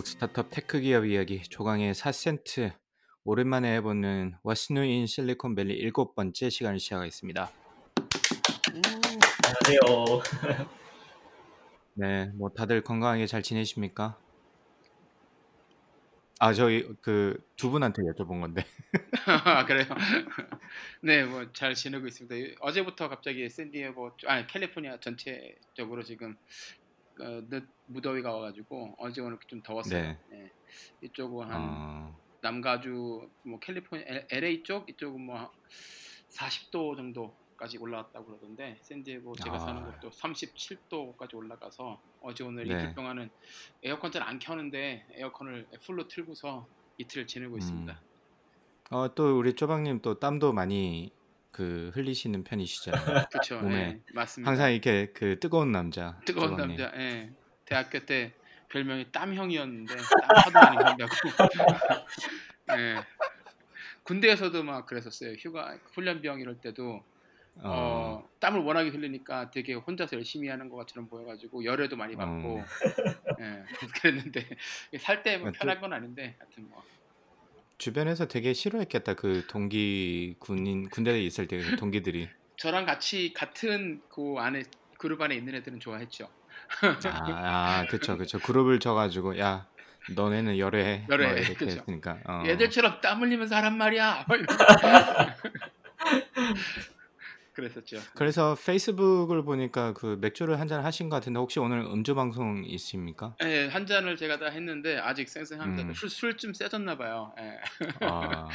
미국 스타트업 tech 기업 이야기 조강의 4센트 오랜만에 해보는 in 실리콘밸리 일곱 번째 시간을 시작하겠습니다. 안녕하세요. 네, 뭐 다들 건강하게 잘 지내십니까? 아, 저희 그 두 분한테 여쭤본 건데. 아, 그래요? 네, 뭐 잘 지내고 있습니다. 어제부터 갑자기 샌디에고, 아니 캘리포니아 전체적으로 지금 어, 늦 무더위가 와가지고 어제 오늘 좀 더웠어요. 네. 네. 이쪽은 한 어, 남가주, 뭐 캘리포니아, LA 쪽 이쪽은 뭐 40도 정도까지 올라왔다고 그러던데 샌디에고 제가 사는 아. 곳도 37도까지 올라가서 어제 오늘 네. 이틀 동안은 에어컨 잘 안 켜는데 에어컨을 풀로 틀고서 이틀 지내고 있습니다. 어, 또 우리 쪼박님 또 땀도 많이 그 흘리시는 편이시잖아요. 그렇죠. 몸에 네, 맞습니다. 항상 이렇게 그 뜨거운 남자. 뜨거운 쪼박님. 남자. 예. 대학교 때 별명이 땀형이었는데 땀 하도 많이 흘린다고. 예. 군대에서도 막 그랬었어요. 휴가 훈련병 이럴 때도 어, 어, 땀을 워낙에 흘리니까 되게 혼자서 열심히 하는 것처럼 보여가지고 열애도 많이 받고 어. 예. 그랬는데 살때뭐 아, 또- 편한 건 아닌데 하여튼 뭐 주변에서 되게 싫어했겠다. 그 동기 군인 군대에 있을 때그 동기들이. 저랑 같이 같은 그 안에 그룹 안에 있는 애들은 좋아했죠. 아, 아, 그쵸, 그쵸. 그룹을 져가지고, 야, 너네는 열애해. 열애해, 뭐 이렇게 그쵸. 했으니까. 어. 얘들처럼 땀 흘리면서 하란 말이야. 그랬었죠. 그래서 페이스북을 보니까 그 맥주를 한 잔 하신 것 같은데, 혹시 오늘 음주 방송 있습니까? 예, 한 잔을 제가 다 했는데 아직 쌩쌩합니다. 음. 술, 술좀 세졌나 봐요. 예. 아,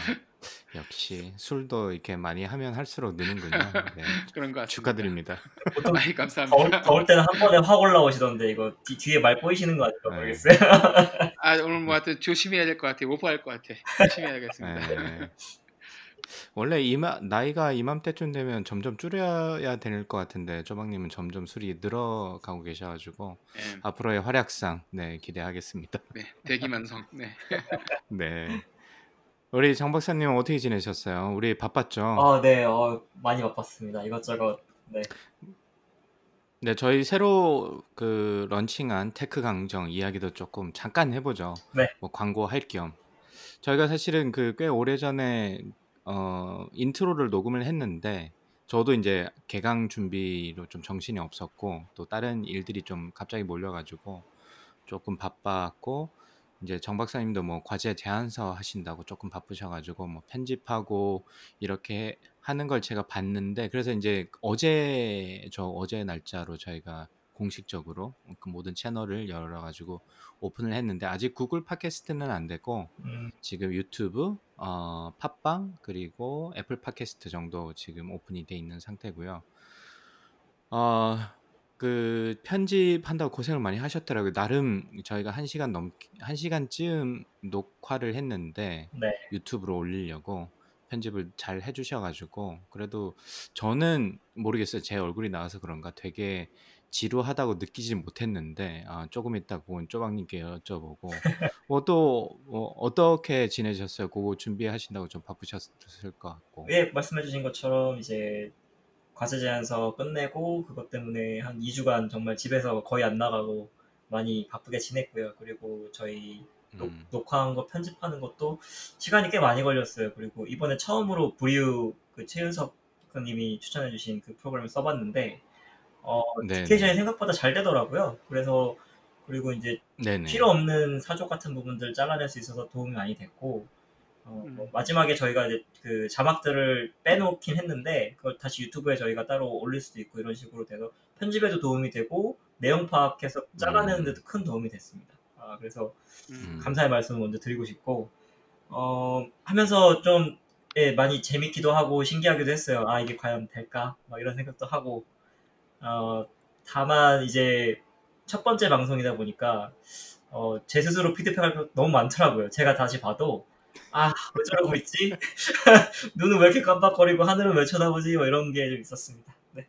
역시 술도 이렇게 많이 하면 할수록 느는군요. 네, 그런 것 같습니다. 축하드립니다. 보통 아이 더울, 감사합니다. 더울 때는 한 번에 확 올라오시던데 이거 뒤, 뒤에 말 보이시는 거 아닐까 네. 모르겠어요. 아 오늘 뭐 하여튼 조심해야 될 것 같아요. 오버할 것 같아. 조심해야겠습니다. 네. 원래 이마, 나이가 이맘때쯤 되면 점점 줄여야 될 것 같은데, 조박님은 점점 술이 늘어가고 계셔가지고, 예. 앞으로의 활약상, 네, 기대하겠습니다. 네, 대기만성. 네. 네. 우리 정 박사님 은 어떻게 지내셨어요? 우리 바빴죠? 아, 네, 어, 많이 바빴습니다. 이것저것. 네, 네, 저희 새로 그 런칭한 테크 강정 이야기도 조금 잠깐 해보죠. 네. 뭐 광고 할 겸. 저희가 사실은 그 꽤 오래 전에 어 intro를 녹음을 했는데 저도 이제 개강 준비로 좀 정신이 없었고 또 다른 일들이 좀 갑자기 몰려가지고 조금 바빴고 이제 정 박사님도 뭐 과제 제안서 하신다고 조금 바쁘셔가지고 뭐 편집하고 이렇게 하는 걸 제가 봤는데 그래서 이제 어제 저 어제 날짜로 저희가 공식적으로 그 모든 채널을 열어 가지고 오픈을 했는데 아직 구글 팟캐스트는 안 되고 음, 지금 유튜브, 어, 팟빵 그리고 애플 팟캐스트 정도 지금 오픈이 돼 있는 상태고요. 어, 그 편집한다고 고생을 많이 하셨더라고요. 나름 저희가 한 시간 넘, 한 시간쯤 녹화를 했는데 네, 유튜브로 올리려고 편집을 잘 해주셔가지고 그래도 저는 모르겠어요. 제 얼굴이 나와서 그런가 되게 지루하다고 느끼지 못했는데 아, 조금 이따 그건 쪼박님께 여쭤보고 뭐또 뭐 어떻게 지내셨어요? 그거 준비하신다고 좀 바쁘셨을 것 같고 예, 말씀해주신 것처럼 이제 과제 제안서 끝내고 그것 때문에 한 2주간 정말 집에서 거의 안 나가고 많이 바쁘게 지냈고요. 그리고 저희 녹, 음, 녹 화한 거 편집하는 것도 시간이 꽤 많이 걸렸어요. 그리고 이번에 처음으로 브리우 그 최윤석 님이 추천해주신 그 프로그램을 써봤는데 어, 네네. 디테이션이 생각보다 잘 되더라고요. 그래서 그리고 이제 네네. 필요 없는 사족 같은 부분들 잘라낼 수 있어서 도움이 많이 됐고 어, 뭐 음. 마지막에 저희가 이제 그 자막들을 빼놓긴 했는데 그걸 다시 유튜브에 저희가 따로 올릴 수도 있고 이런 식으로 돼서 편집에도 도움이 되고 내용 파악해서 잘라내는 데도 큰 도움이 됐습니다. 아, 그래서 음. 감사의 말씀을 먼저 드리고 싶고 어, 하면서 좀 예, 많이 재밌기도 하고 신기하기도 했어요. 아 이게 과연 될까? 막 이런 생각도 하고 어, 다만 이제 첫 번째 방송이다 보니까 어, 제 스스로 피드백할 게 너무 많더라고요. 제가 다시 봐도 아, 왜 저러고 있지? 눈은 왜 이렇게 깜빡거리고 하늘은 왜 쳐다보지? 뭐 이런 게 좀 있었습니다. 네.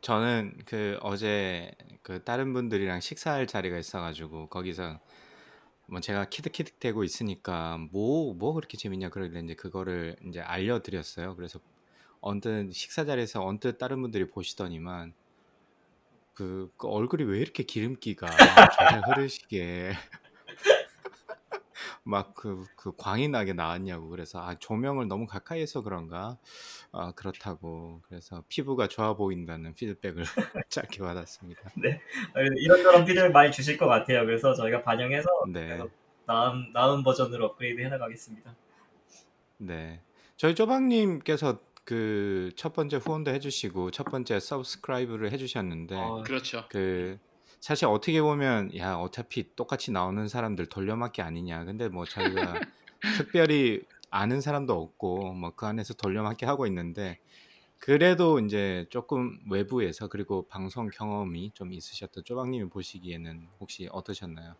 저는 그 어제 그 다른 분들이랑 식사할 자리가 있어가지고 거기서 뭐 제가 키득키득 대고 있으니까 뭐뭐 그렇게 재밌냐 그러길래 이제 그거를 이제 알려드렸어요. 그래서 언뜻 식사 자리에서 언뜻 다른 분들이 보시더니만 그, 그 얼굴이 왜 이렇게 기름기가 잘 흐르시게 막그 그 광이 나게 나왔냐고 그래서 아 조명을 너무 가까이에서 그런가 아 그렇다고 그래서 피부가 좋아 보인다는 피드백을 짧게 받았습니다. 네. 아, 이런저런 피드백 많이 주실 것 같아요. 그래서 저희가 반영해서 네, 나은 나은 버전으로 업그레이드 해나가겠습니다. 네. 저희 쪼박님께서 그 첫 번째 후원도 해주시고 첫 번째 서브스크라이브를 해주셨는데 어, 그렇죠. 그 사실 어떻게 보면 야 어차피 똑같이 나오는 사람들 돌려막기 아니냐. 근데 뭐 저희가 특별히 아는 사람도 없고 뭐 그 안에서 돌려막기 하고 있는데 그래도 이제 조금 외부에서 그리고 방송 경험이 좀 있으셨던 쪼박님이 보시기에는 혹시 어떠셨나요?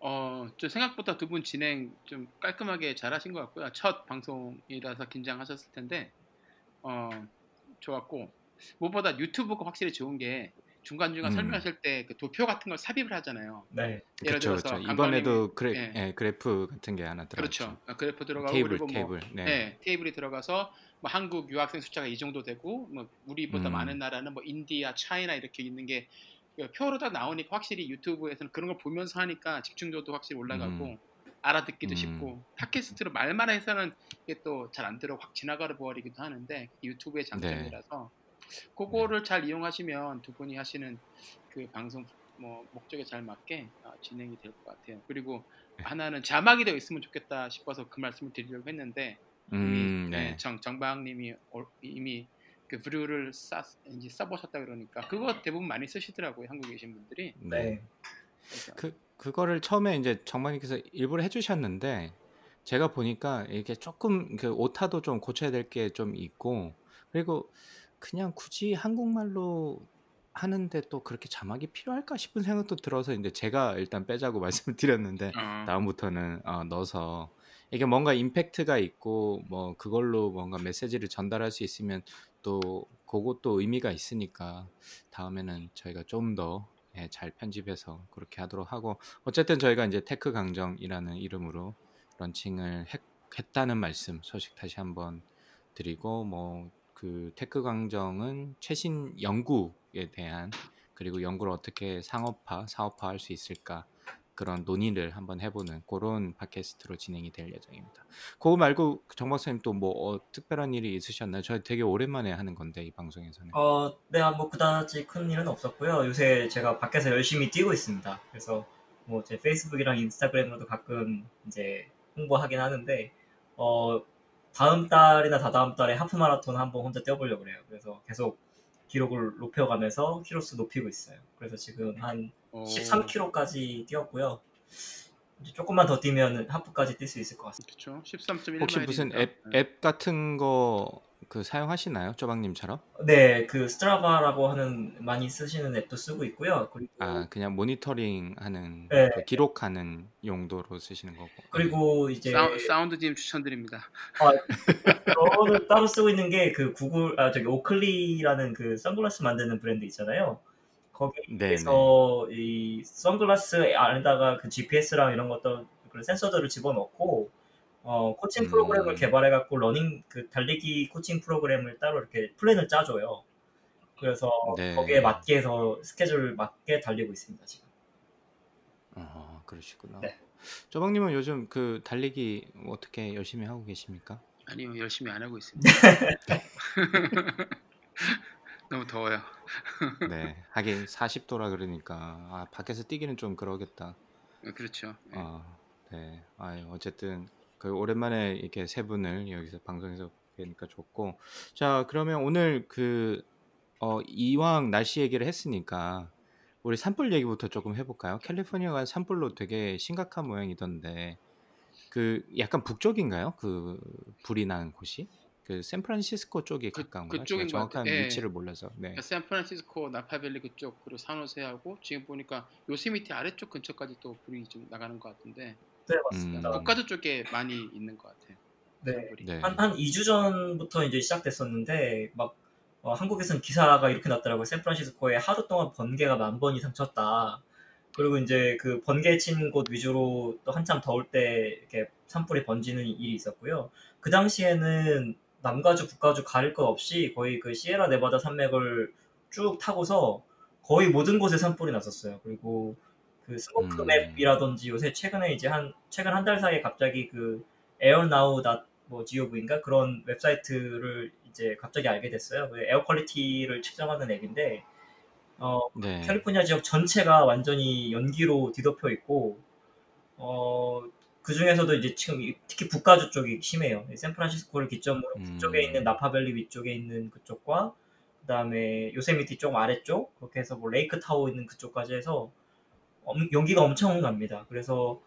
어, 저 생각보다 두 분 진행 좀 깔끔하게 잘하신 것 같고요. 첫 방송이라서 긴장하셨을 텐데, 어, 좋았고 무엇보다 유튜브가 확실히 좋은 게 중간 중간 음. 설명하실 때 그 도표 같은 걸 삽입을 하잖아요. 네. 예를 그렇죠, 들어서. 강관님이- 이번에도 그래, 예. 예, 그래프 같은 게 하나 들어갔죠. 그렇죠. 아, 그래프 들어가고 테이블, 그리고 뭐 테이블. 네. 네, 테이블이 들어가서 뭐 한국 유학생 숫자가 이 정도 되고 뭐 우리보다 음. 많은 나라는 뭐 India, China 이렇게 있는 게그 표로 다 나오니까 확실히 유튜브에서는 그런 걸 보면서 하니까 집중도도 확실히 올라가고 음. 알아듣기도 음. 쉽고 팟캐스트로 말만 해서는 이게 또 잘 안 들어 확 지나가 버리기도 하는데 유튜브의 장점이라서 그거를 잘 이용하시면 두 분이 하시는 그 방송 뭐 목적에 잘 맞게 어, 진행이 될 것 같아요. 그리고 네. 하나는 자막이 되어 있으면 좋겠다 싶어서 그 말씀을 드리려고 했는데 음, 네, 네. 정 정방님이 올- 이미 그 브류를 써 이제 써보셨다 그러니까 그거 대부분 많이 쓰시더라고요 한국에 계신 분들이. 네. 네. 그래서 그 그거를 처음에 이제 정만님께서 일부러 해 주셨는데 제가 보니까 이게 조금 그 오타도 좀 고쳐야 될 게 좀 있고 그리고 그냥 굳이 한국말로 하는데 또 그렇게 자막이 필요할까 싶은 생각도 들어서 이제 제가 일단 빼자고 말씀을 드렸는데 어, 다음부터는 어, 넣어서 이게 뭔가 임팩트가 있고 뭐 그걸로 뭔가 메시지를 전달할 수 있으면 또 그것도 의미가 있으니까 다음에는 저희가 좀 더 잘 편집해서 그렇게 하도록 하고 어쨌든 저희가 이제 테크 강정이라는 이름으로 런칭을 했, 했다는 말씀 소식 다시 한번 드리고 뭐 그 테크 강정은 최신 연구에 대한 그리고 연구를 어떻게 상업화 사업화할 수 있을까 그런 논의를 한번 해보는 그런 팟캐스트로 진행이 될 예정입니다. 그거 말고 정 박사님 또 뭐 특별한 일이 있으셨나요? 저 되게 오랜만에 하는 건데 이 방송에서는. 어, 네, 뭐 그다지 큰 일은 없었고요. 요새 제가 밖에서 열심히 뛰고 있습니다. 그래서 뭐 제 페이스북이랑 인스타그램으로도 가끔 이제 홍보하긴 하는데 어, 다음 달이나 다다음 달에 하프 마라톤 한번 혼자 뛰어보려고 그래요. 그래서 계속 기록을 높여가면서 키로수 높이고 있어요. 그래서 지금 한 어, 13km까지 뛰었고요. 이제 조금만 더 뛰면 하프까지 뛸 수 있을 것 같습니다. 그렇죠. 13.1 혹시 무슨 앱, 앱 같은 거 그 사용하시나요? 쪼박님처럼? 네, 그 스트라바라고 하는 많이 쓰시는 앱도 쓰고 있고요. 그리고 아 그냥 모니터링 하는 네. 그 기록하는 용도로 쓰시는 거고. 그리고 이제 사우, Sound Gym 추천드립니다. 저는 따로 쓰고 있는 게 그 구글 아 저기 오클리라는 그 선글라스 만드는 브랜드 있잖아요. 거기에서 이 선글라스 안에다가 그 GPS랑 이런 것들 그런 센서들을 집어넣고 어 코칭 음. 프로그램을 개발해 갖고 러닝 그 달리기 코칭 프로그램을 따로 이렇게 플랜을 짜줘요. 그래서 네. 거기에 맞게 해서 스케줄 맞게 달리고 있습니다 지금. 어 그러시구나. 네. 쪼박님은 요즘 그 달리기 어떻게 열심히 하고 계십니까? 아니요 열심히 안 하고 있습니다. 너무 더워요. 네. 하긴 40도라 그러니까 아, 밖에서 뛰기는 좀 그러겠다. 어, 그렇죠. 예. 어, 네. 아유, 어쨌든 그 오랜만에 이렇게 세 분을 여기서 방송에서 뵈니까 좋고. 자, 그러면 오늘 그 어, 이왕 날씨 얘기를 했으니까 우리 산불 얘기부터 조금 해볼까요? 캘리포니아가 산불로 되게 심각한 모양이던데 그 약간 북쪽인가요? 그 불이 나는 곳이? 그 샌프란시스코 쪽이 그- 가까운가요? 그쪽인 제가 것 같아요. 정확한 예. 위치를 몰라서. 네. 그러니까 샌프란시스코, 나파밸리 그쪽 그리고 산호세하고 지금 보니까 요세미티 아래쪽 근처까지 또 불이 좀 나가는 것 같은데 네 맞습니다. 음. 북가도 쪽에 많이 있는 것 같아요. 네. 네. 한, 한 2주 전부터 이제 시작됐었는데, 막, 어, 한국에서는 기사가 이렇게 났더라고요. 샌프란시스코에 하루 동안 번개가 만 번 이상 쳤다. 그리고 이제 그 번개 친 곳 위주로 또 한참 더울 때 이렇게 산불이 번지는 일이 있었고요. 그 당시에는 남가주, 북가주 가릴 것 없이 거의 그 시에라 네바다 산맥을 쭉 타고서 거의 모든 곳에 산불이 났었어요. 그리고 그 smoke 음. map이라든지 요새 최근에 이제 한 최근 한 달 사이에 갑자기 그 AirNow.뭐 gov인가 그런 웹사이트를 이제 갑자기 알게 됐어요. 그 air quality를 측정하는 앱인데 어, 네. 캘리포니아 지역 전체가 완전히 연기로 뒤덮여 있고 어, 그 중에서도 이제 지금 이- 특히 북가주 쪽이 심해요. 샌프란시스코를 기점으로 음. 북쪽에 있는 나파밸리 위쪽에 있는 그쪽과 그다음에 요세미티 쪽 아래쪽 그렇게 해서 뭐 레이크 타호 있는 그쪽까지 해서 엄- 연기가 엄청 납니다. 그래서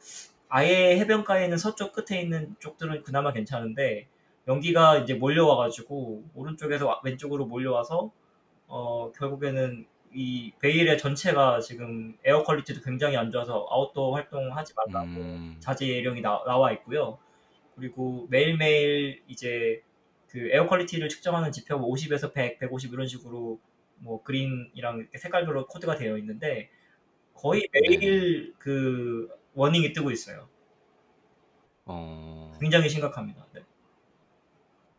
아예 해변가에 있는 서쪽 끝에 있는 쪽들은 그나마 괜찮은데 연기가 이제 몰려와가지고 오른쪽에서 와- 왼쪽으로 몰려와서 어 결국에는 이 베이에리아 전체가 지금 air quality도 굉장히 안 좋아서 아웃도어 활동하지 말라고 음. 자제 예령이 나, 나와 있고요. 그리고 매일매일 이제 그 air quality를 측정하는 지표가 50에서 100, 150 이런 식으로 뭐 green이랑 이렇게 색깔별로 코드가 되어 있는데 거의 매일 그 warning이 뜨고 있어요. 어. 굉장히 심각합니다. 네.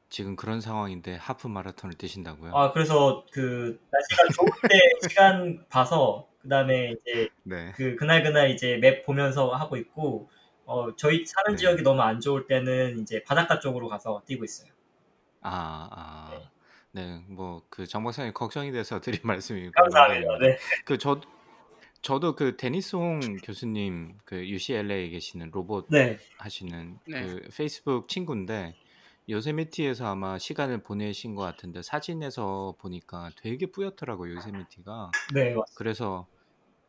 지금 그런 상황인데 하프 마라톤을 뛰신다고요? 아 그래서 그 날씨가 좋을 때 시간 봐서 그 다음에 이제 네. 그 그날 그날 이제 map 보면서 하고 있고 어 저희 사는 네. 지역이 너무 안 좋을 때는 이제 바닷가 쪽으로 가서 뛰고 있어요. 아, 아. 네. 뭐그 정박사님 걱정이 돼서 드린 말씀이고 감사합니다. 네. 그저 저도 그 데니스 홍 교수님 그 UCLA에 계시는 로봇 네. 하시는 네. 그 페이스북 친구인데 요세미티에서 아마 시간을 보내신 것 같은데 사진에서 보니까 되게 뿌옇더라고요 요세미티가 네, 맞습니다. 그래서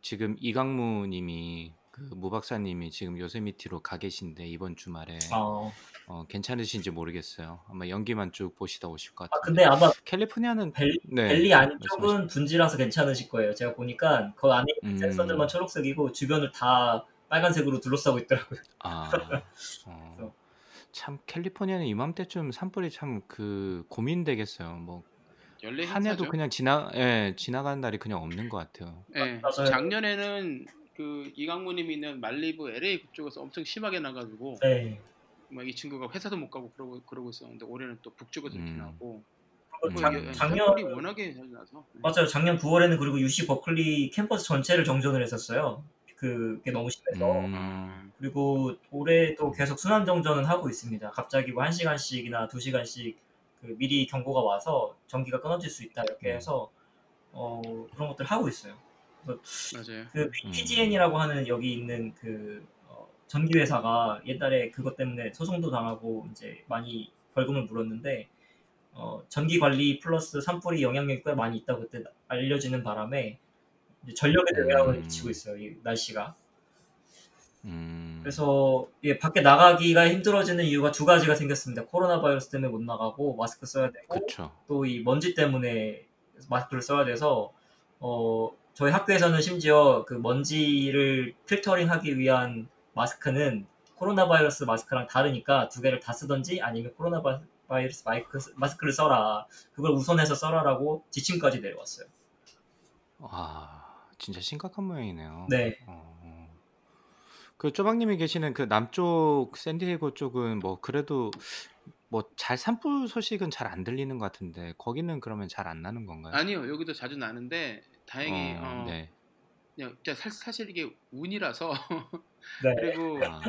지금 이강무 님이 그 무박사님이 지금 요세미티로 가 계신데 이번 주말에 어, 어, 괜찮으신지 모르겠어요 아마 연기만 쭉 보시다 오실 것 아, 같은데 근데 아마 캘리포니아는 벨리, 네 벨리 말씀하십시오. 안쪽은 분지라서 괜찮으실 거예요. 제가 보니까 그 안에 있는 음. 센서들만 초록색이고 주변을 다 빨간색으로 둘러싸고 있더라고요. 아, 어, 그래서- 참 캘리포니아는 이맘때쯤 산불이 참 그 고민되겠어요. 뭐 연례 한 해도 행사죠. 그냥 지나 예, 지나가는 날이 그냥 없는 것 같아요. 예, 맞아요. 작년에는 그 이강무님이 있는 말리부 LA 그쪽에서 엄청 심하게 나가지고 네. 뭐이 친구가 회사도 못 가고 그러고 그러고 있었는데 올해는 또 북쪽에서 이렇게 음. 나고 그리고 음. 작, 예, 작년 산불이 워낙에 잘 나서 네. 맞아요. 작년 9월에는 그리고 UC 버클리 캠퍼스 전체를 정전을 했었어요. 그게 너무 심해서. 음, 아, 그리고 올해도 계속 순환 정전은 하고 있습니다. 갑자기 뭐 1시간씩이나 2시간씩 그 미리 경고가 와서 전기가 끊어질 수 있다 이렇게 음. 해서 어, 그런 것들 하고 있어요. 맞아요. 그 PGN이라고 하는 여기 있는 그 어, 전기 회사가 옛날에 그것 때문에 소송도 당하고 이제 많이 벌금을 물었는데 어, 전기 관리 플러스 산불이 영향력이 꽤 많이 있다고 그때 알려지는 바람에 영향을 음. 미치고 있어요. 이 날씨가. 음, 그래서 예, 밖에 나가기가 힘들어지는 이유가 두 가지가 생겼습니다. 코로나 바이러스 때문에 못 나가고 마스크 써야 되고. 또 이 먼지 때문에 마스크를 써야 돼서 어, 저희 학교에서는 심지어 그 먼지를 필터링하기 위한 마스크는 코로나 바이러스 마스크랑 다르니까 두 개를 다 쓰던지 아니면 코로나 바- 바이러스 마이크, 마스크를 써라 그걸 우선해서 써라라고 지침까지 내려왔어요. 와, 진짜 심각한 모양이네요. 네. 어, 어. 그 쪼박님이 계시는 그 남쪽 샌디에고 쪽은 뭐 그래도 뭐 잘 산불 소식은 잘 안 들리는 것 같은데 거기는 그러면 잘 안 나는 건가요? 아니요 여기도 자주 나는데 다행히 어, 어, 네. 그냥 진짜 사, 사실 이게 운이라서 네. 그리고 아,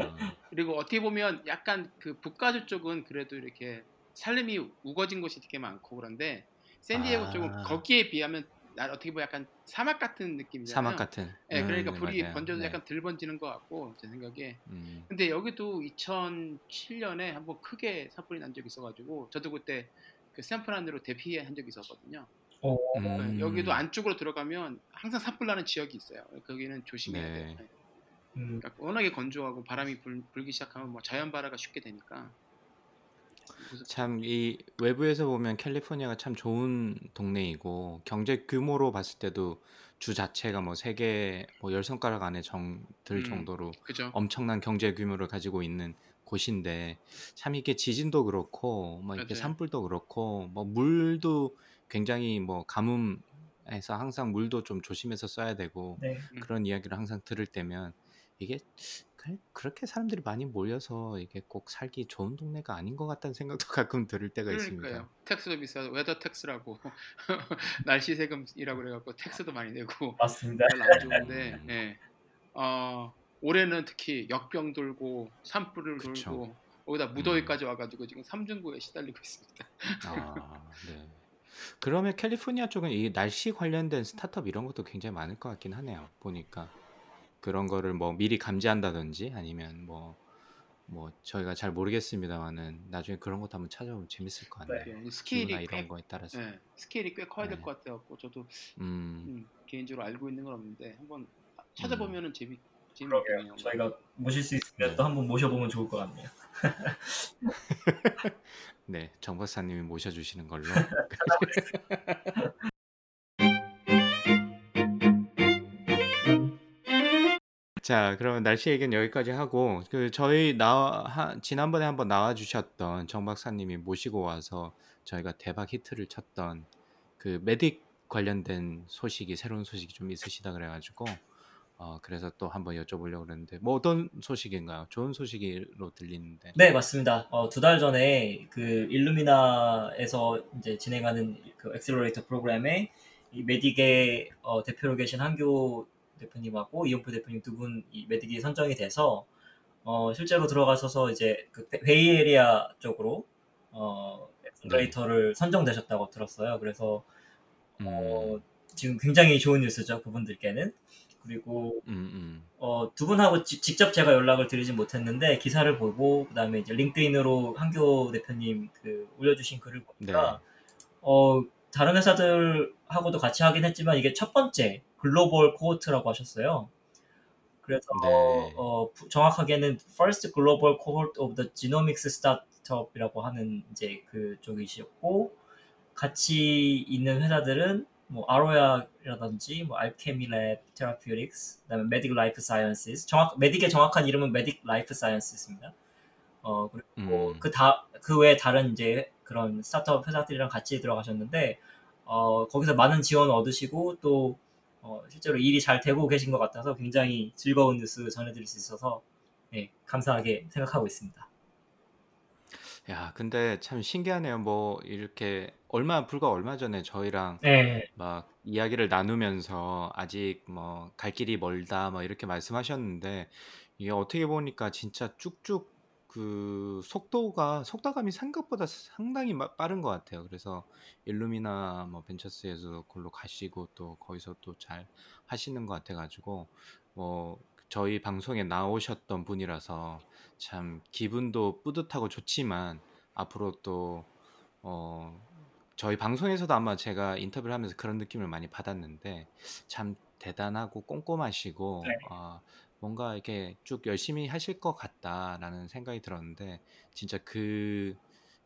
그리고 어떻게 보면 약간 그 북가주 쪽은 그래도 이렇게 살림이 우거진 곳이 되게 많고 그런데 샌디에고 아. 쪽은 거기에 비하면 나 어떻게 보면 약간 사막 같은 느낌이잖아요. 사막 같은. 예, 그러니까 음, 불이 맞아요. 번져도 네. 약간 덜 번지는 것 같고 제 생각에. 음, 근데 여기도 2007년에 한번 크게 산불이 난 적이 있어가지고 저도 그때 그 샌프란으로 대피한 적이 있었거든요. 어, 음. 여기도 안쪽으로 들어가면 항상 산불 나는 지역이 있어요. 거기는 조심해야 네. 돼요. 네. 음, 그러니까 워낙에 건조하고 바람이 불, 불기 시작하면 뭐 자연 발화가 쉽게 되니까. 참 이 외부에서 보면 캘리포니아가 참 좋은 동네이고 경제 규모로 봤을 때도 주 자체가 뭐 세계 뭐열 손가락 안에 정, 들 음, 정도로 그죠? 엄청난 경제 규모를 가지고 있는 곳인데 참 이게 지진도 그렇고 뭐 이렇게 맞아요. 산불도 그렇고 뭐 물도 굉장히 뭐 가뭄에서 항상 물도 좀 조심해서 써야 되고 네. 음. 그런 이야기를 항상 들을 때면 이게 그- 그렇게 사람들이 많이 모여서 이게 꼭 살기 좋은 동네가 아닌 것 같다는 생각도 가끔 들을 때가 있습니다. 그러니까요. Tax도 비싸. Weather tax라고 날씨 세금이라고 그래갖고 tax도 많이 내고 맞습니다. 별로 안 좋은데. 음. 예. 어, 올해는 특히 역병 돌고 산불을 그쵸. 돌고 거기다 무더위까지 와가지고 지금 삼중구에 시달리고 있습니다. 아, 네. 그러면 캘리포니아 쪽은 이 날씨 관련된 스타트업 이런 것도 굉장히 많을 것 같긴 하네요. 보니까 그런 거를 뭐 미리 감지한다든지 아니면 뭐 뭐 저희가 잘 모르겠습니다만은 나중에 그런 것도 한번 찾아보면 재밌을 것 같네요. 예, 기후나 스케일이 꽤, 이런 거에 따라서. 예, 스케일이 꽤 커야 될 네. 것 같아갖고 저도 음, 음, 개인적으로 알고 있는 건 없는데 한번 찾아보면은 재미 그러게요. 재미있네요. 저희가 모실 수 있으면 네. 또 한번 모셔보면 좋을 것 같네요. 네, 정 박사님이 모셔주시는 걸로. 자, 그러면 날씨 얘기는 여기까지 하고 그 저희 나 하, 지난번에 한번 나와 주셨던 정 박사님이 모시고 와서 저희가 대박 히트를 쳤던 그 메딕 관련된 소식이 새로운 소식이 좀 있으시다 그래가지고 어 그래서 또 한번 여쭤보려고 그랬는데 뭐 어떤 소식인가요? 좋은 소식으로 들리는데. 네, 맞습니다. 어, 두 달 전에 그 일루미나에서 이제 진행하는 그 accelerator 프로그램에 이 메딕의 어, 대표로 계신 한교 대표님하고 이용표 대표님 두 분 이 메딕이 선정이 돼서 어, 실제로 들어가셔서 이제 그 베- 베이에리아 쪽으로 어, accelerator를 선정되셨다고 들었어요. 그래서 어, 음, 지금 굉장히 좋은 뉴스죠, 그분들께는. 그리고 음, 음. 어, 두 분하고 지- 직접 제가 연락을 드리진 못했는데 기사를 보고 그다음에 이제 링크드인으로 한교 대표님 그 올려주신 글을 보니까 어, 다른 회사들하고도 같이 하긴 했지만 이게 첫 번째 글로벌 cohort라고 하셨어요. 그래서 네. 어, 부- 정확하게는 First Global Cohort of the Genomics Startup이라고 하는 이제 그쪽이셨고 같이 있는 회사들은 뭐 아로야라든지 뭐 Alchemab Therapeutics 그다음에 메딕 Life Sciences 정확 메딕의 정확한 이름은 메딕 Life Science입니다. 어 그리고 음. 그다그 외에 다른 이제 그런 스타트업 회사들이랑 같이 들어가셨는데 어 거기서 많은 지원 얻으시고 또 어, 실제로 일이 잘 되고 계신 것 같아서 굉장히 즐거운 뉴스 전해드릴 수 있어서 네, 감사하게 생각하고 있습니다. 야, 근데 참 신기하네요. 뭐 이렇게 얼마 불과 얼마 전에 저희랑 네, 막 이야기를 나누면서 아직 뭐 갈 길이 멀다 뭐 이렇게 말씀하셨는데 이게 어떻게 보니까 진짜 쭉쭉 그 속도가 속도감이 생각보다 상당히 마- 빠른 것 같아요. 그래서 일루미나 뭐 벤처스에서 그걸로 가시고 또 거기서 또 잘 하시는 것 같아가지고 뭐 저희 방송에 나오셨던 분이라서 참 기분도 뿌듯하고 좋지만 앞으로 또 어, 저희 방송에서도 아마 제가 인터뷰를 하면서 그런 느낌을 많이 받았는데 참 대단하고 꼼꼼하시고 네. 어, 뭔가 이렇게 쭉 열심히 하실 것 같다라는 생각이 들었는데 진짜 그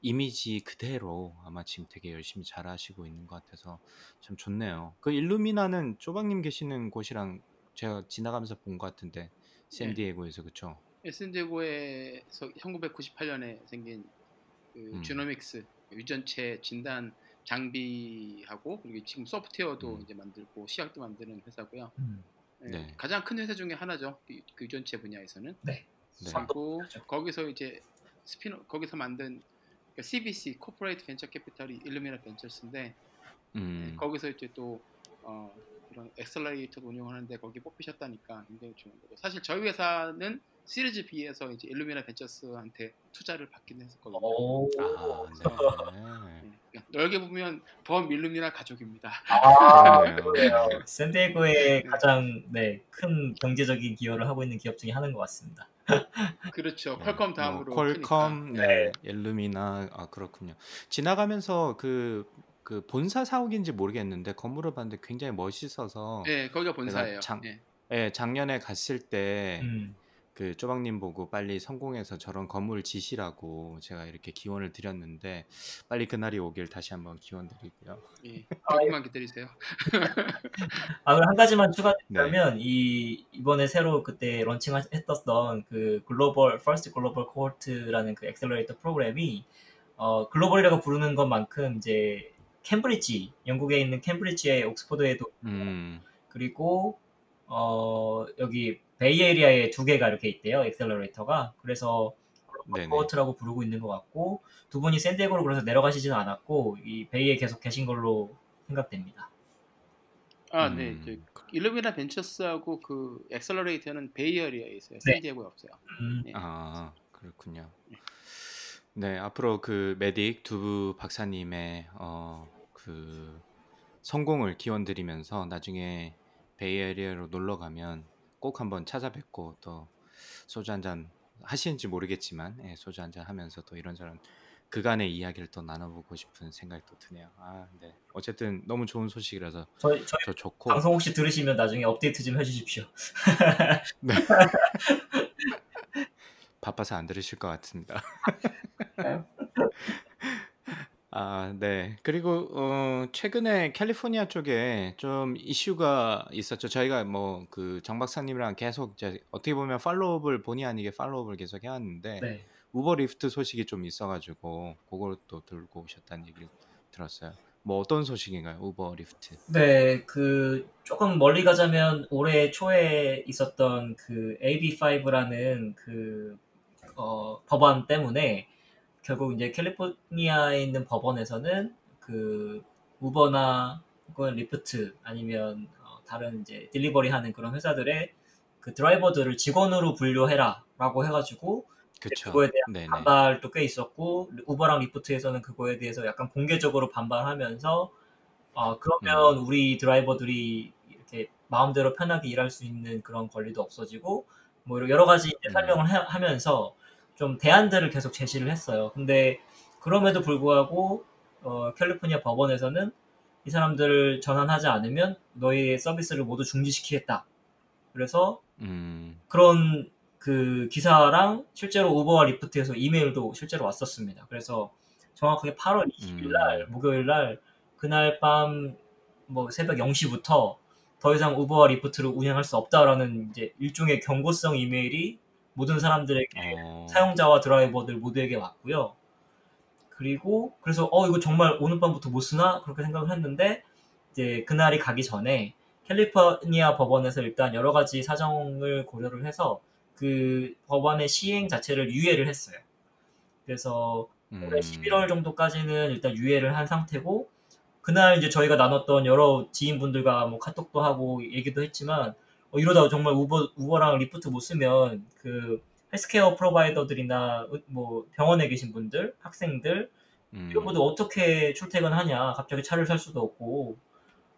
이미지 그대로 아마 지금 되게 열심히 잘 하시고 있는 것 같아서 참 좋네요. 그 일루미나는 쪼박님 계시는 곳이랑 제가 지나가면서 본 것 같은데 샌디에고에서 그쵸? 샌디에고에서 1998년에 생긴 그 음. genomics 유전체 진단 장비하고 그리고 지금 소프트웨어도 음. 이제 만들고 시약도 만드는 회사고요. 음, 예, 네. 가장 큰 회사 중에 하나죠. 그, 그 유전체 분야에서는. 네. 네. 그리고. 거기서 이제 스피노 거기서 만든 그러니까 CBC 코퍼레이트 벤처 캐피탈이 일루미나 벤처스인데 음. 네, 거기서 이제 또 어, 이런 accelerator도 운영하는데 거기 뽑히셨다니까 굉장히 좋은 거고 사실 저희 회사는 시리즈 B에서 이제 일루미나 벤처스한테 투자를 받긴 했었거든요. 오, 아, 네. 네, 그러니까 넓게 보면 범 일루미나 가족입니다. 아. 샌디에고의 네. 가장 네, 큰 경제적인 기여를 하고 있는 기업 중에 하나인 것 같습니다. 그렇죠. 네, 퀄컴 뭐 다음으로 퀄컴, 크니까. 네, 일루미나, 아 그렇군요. 지나가면서 그, 그 본사 사옥인지 모르겠는데 건물을 봤는데 굉장히 멋있어서 네, 거기가 본사예요. 장- 네. 예, 작년에 갔을 때 음, 그 쪼박님 보고 빨리 성공해서 저런 건물 지시라고 제가 이렇게 기원을 드렸는데 빨리 그날이 오길 다시 한번 기원 드리고요. 예, 조금만 기다리세요. 아, 그리고 한 가지만 네. 추가드리면 이 이번에 새로 그때 런칭했었던 그 글로벌 First Global Cohort라는 그 accelerator 프로그램이 어, 글로벌이라고 부르는 것만큼 이제 캠브리지 영국에 있는 캠브리지의 옥스퍼드에도 음. 그리고 어, 여기 Bay Area에 두 개가 이렇게 있대요 accelerator가 그래서. cohort라고 부르고 있는 것 같고 두 분이 샌디에고로 그래서 내려가시지는 않았고 이 베이에 계속 계신 걸로 생각됩니다. 아, 네. 음. 저 일루미나 벤처스하고 그 accelerator는 Bay Area에 있어요. 네. 샌디에고에 없어요. 음, 네. 아 그렇군요. 네 앞으로 그 메딕 두 박사님의 어 그 성공을 기원드리면서 나중에 베이에리아로 놀러 가면 꼭 한번 찾아뵙고 또 소주 한 잔 하시는지 모르겠지만 예, 소주 한 잔 하면서 또 이런저런 그간의 이야기를 또 나눠보고 싶은 생각이 또 드네요. 아, 네. 어쨌든 너무 좋은 소식이라서 저희, 저희 저 좋고 방송 혹시 들으시면 나중에 업데이트 좀 해주십시오. 바빠서 안 들으실 것 같습니다. 아, 네. 그리고 어, 최근에 캘리포니아 쪽에 좀 이슈가 있었죠. 저희가 뭐 그 정 박사님이랑 계속 이제 어떻게 보면 follow-up을 본의 아니게 follow-up을 계속 해왔는데 네. 우버 리프트 소식이 좀 있어가지고 그걸 또 들고 오셨다는 얘기를 들었어요. 뭐 어떤 소식인가요? 우버 리프트. 네, 그 조금 멀리 가자면 올해 초에 있었던 그 AB5라는 그 어, 법안 때문에 결국 이제 캘리포니아에 있는 법원에서는 그 우버나 혹은 리프트 아니면 어, 다른 이제 delivery 하는 그런 회사들의 그 드라이버들을 직원으로 분류해라라고 해가지고. 그거에 대한 네네. 반발도 꽤 있었고 우버랑 리프트에서는 그거에 대해서 약간 공개적으로 반발하면서 아 그러면 음. 우리 드라이버들이 이렇게 마음대로 편하게 일할 수 있는 그런 권리도 없어지고 뭐 여러 가지 음. 설명을 해- 하면서 좀 대안들을 계속 제시를 했어요. 근데 그럼에도 불구하고 어, 캘리포니아 법원에서는 이 사람들을 전환하지 않으면 너희의 서비스를 모두 중지시키겠다. 그래서 음. 그런 그 기사랑 실제로 우버와 리프트에서 이메일도 실제로 왔었습니다. 그래서 정확하게 8월 20일 날 목요일 날 그날 밤 뭐 새벽 0시부터 더 이상 우버와 리프트를 운영할 수 없다라는 이제 일종의 경고성 이메일이 모든 사람들에게 어. 사용자와 드라이버들 모두에게 왔고요. 그리고 그래서 어 이거 정말 오늘 밤부터 못 쓰나 그렇게 생각을 했는데 이제 그날이 가기 전에 캘리포니아 법원에서 일단 여러 가지 사정을 고려를 해서 그 법안의 시행 자체를 유예를 했어요. 그래서 올해 음. 11월 정도까지는 일단 유예를 한 상태고 그날 이제 저희가 나눴던 여러 지인분들과 뭐 카톡도 하고 얘기도 했지만 어, 이러다 정말 우버 우버랑 리프트 못 쓰면 그 healthcare provider들이나 뭐 병원에 계신 분들, 학생들 음. 이런 분들 어떻게 출퇴근하냐? 갑자기 차를 살 수도 없고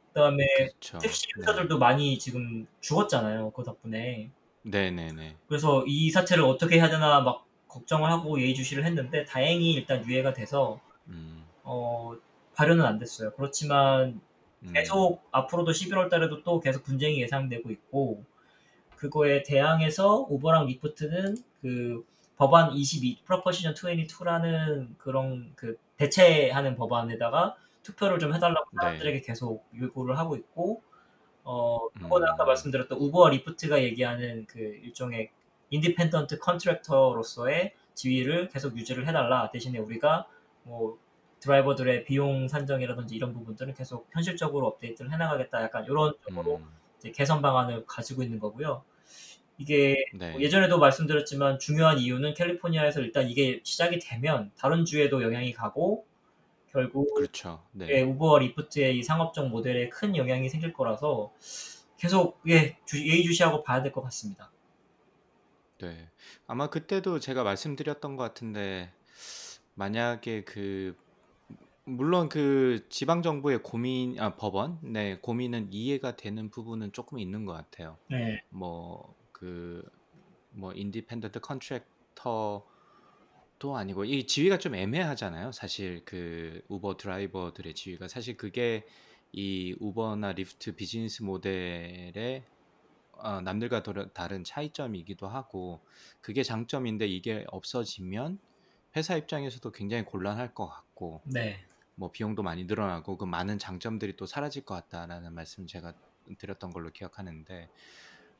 그다음에 그쵸. 택시 네. 기사들도 많이 지금 죽었잖아요. 그 덕분에. 네네네. 그래서 이 사태를 어떻게 해야 되나 막 걱정을 하고 예의주시를 했는데 다행히 일단 유예가 돼서 음. 어, 발효는 안 됐어요. 그렇지만 음. 계속 앞으로도 11월 달에도 또 계속 분쟁이 예상되고 있고 그거에 대항해서 우버랑 리프트는 그 법안 22 프로포지션 22라는 그런 그 대체하는 법안에다가 투표를 좀 해달라고 네. 사람들에게 계속 요구를 하고 있고 어 그거는 아까 음. 말씀드렸던 우버와 리프트가 얘기하는 그 일종의 independent contractor로서의 지위를 계속 유지를 해달라 대신에 우리가 뭐 드라이버들의 비용 산정이라든지 이런 부분들은 계속 현실적으로 업데이트를 해나가겠다 약간 이런 쪽으로 음. 개선 방안을 가지고 있는 거고요. 이게 네. 뭐 예전에도 말씀드렸지만 중요한 이유는 캘리포니아에서 일단 이게 시작이 되면 다른 주에도 영향이 가고 결국 그렇죠. 네. 예, 우버와 리프트의 이 상업적 모델에 큰 영향이 생길 거라서 계속 예, 주- 예의주시하고 봐야 될 것 같습니다. 네. 아마 그때도 제가 말씀드렸던 것 같은데 만약에 그 물론 그 지방 정부의 고민 아 법원 네 고민은 이해가 되는 부분은 조금 있는 것 같아요. 네, 뭐 그 뭐 independent contractor도 아니고 이 지위가 좀 애매하잖아요. 사실 그 우버 드라이버들의 지위가 사실 그게 이 우버나 리프트 비즈니스 모델의 어, 남들과 도려- 다른 차이점이기도 하고 그게 장점인데 이게 없어지면 회사 입장에서도 굉장히 곤란할 것 같고 네. 뭐 비용도 많이 늘어나고 그 많은 장점들이 또 사라질 것 같다라는 말씀 제가 드렸던 걸로 기억하는데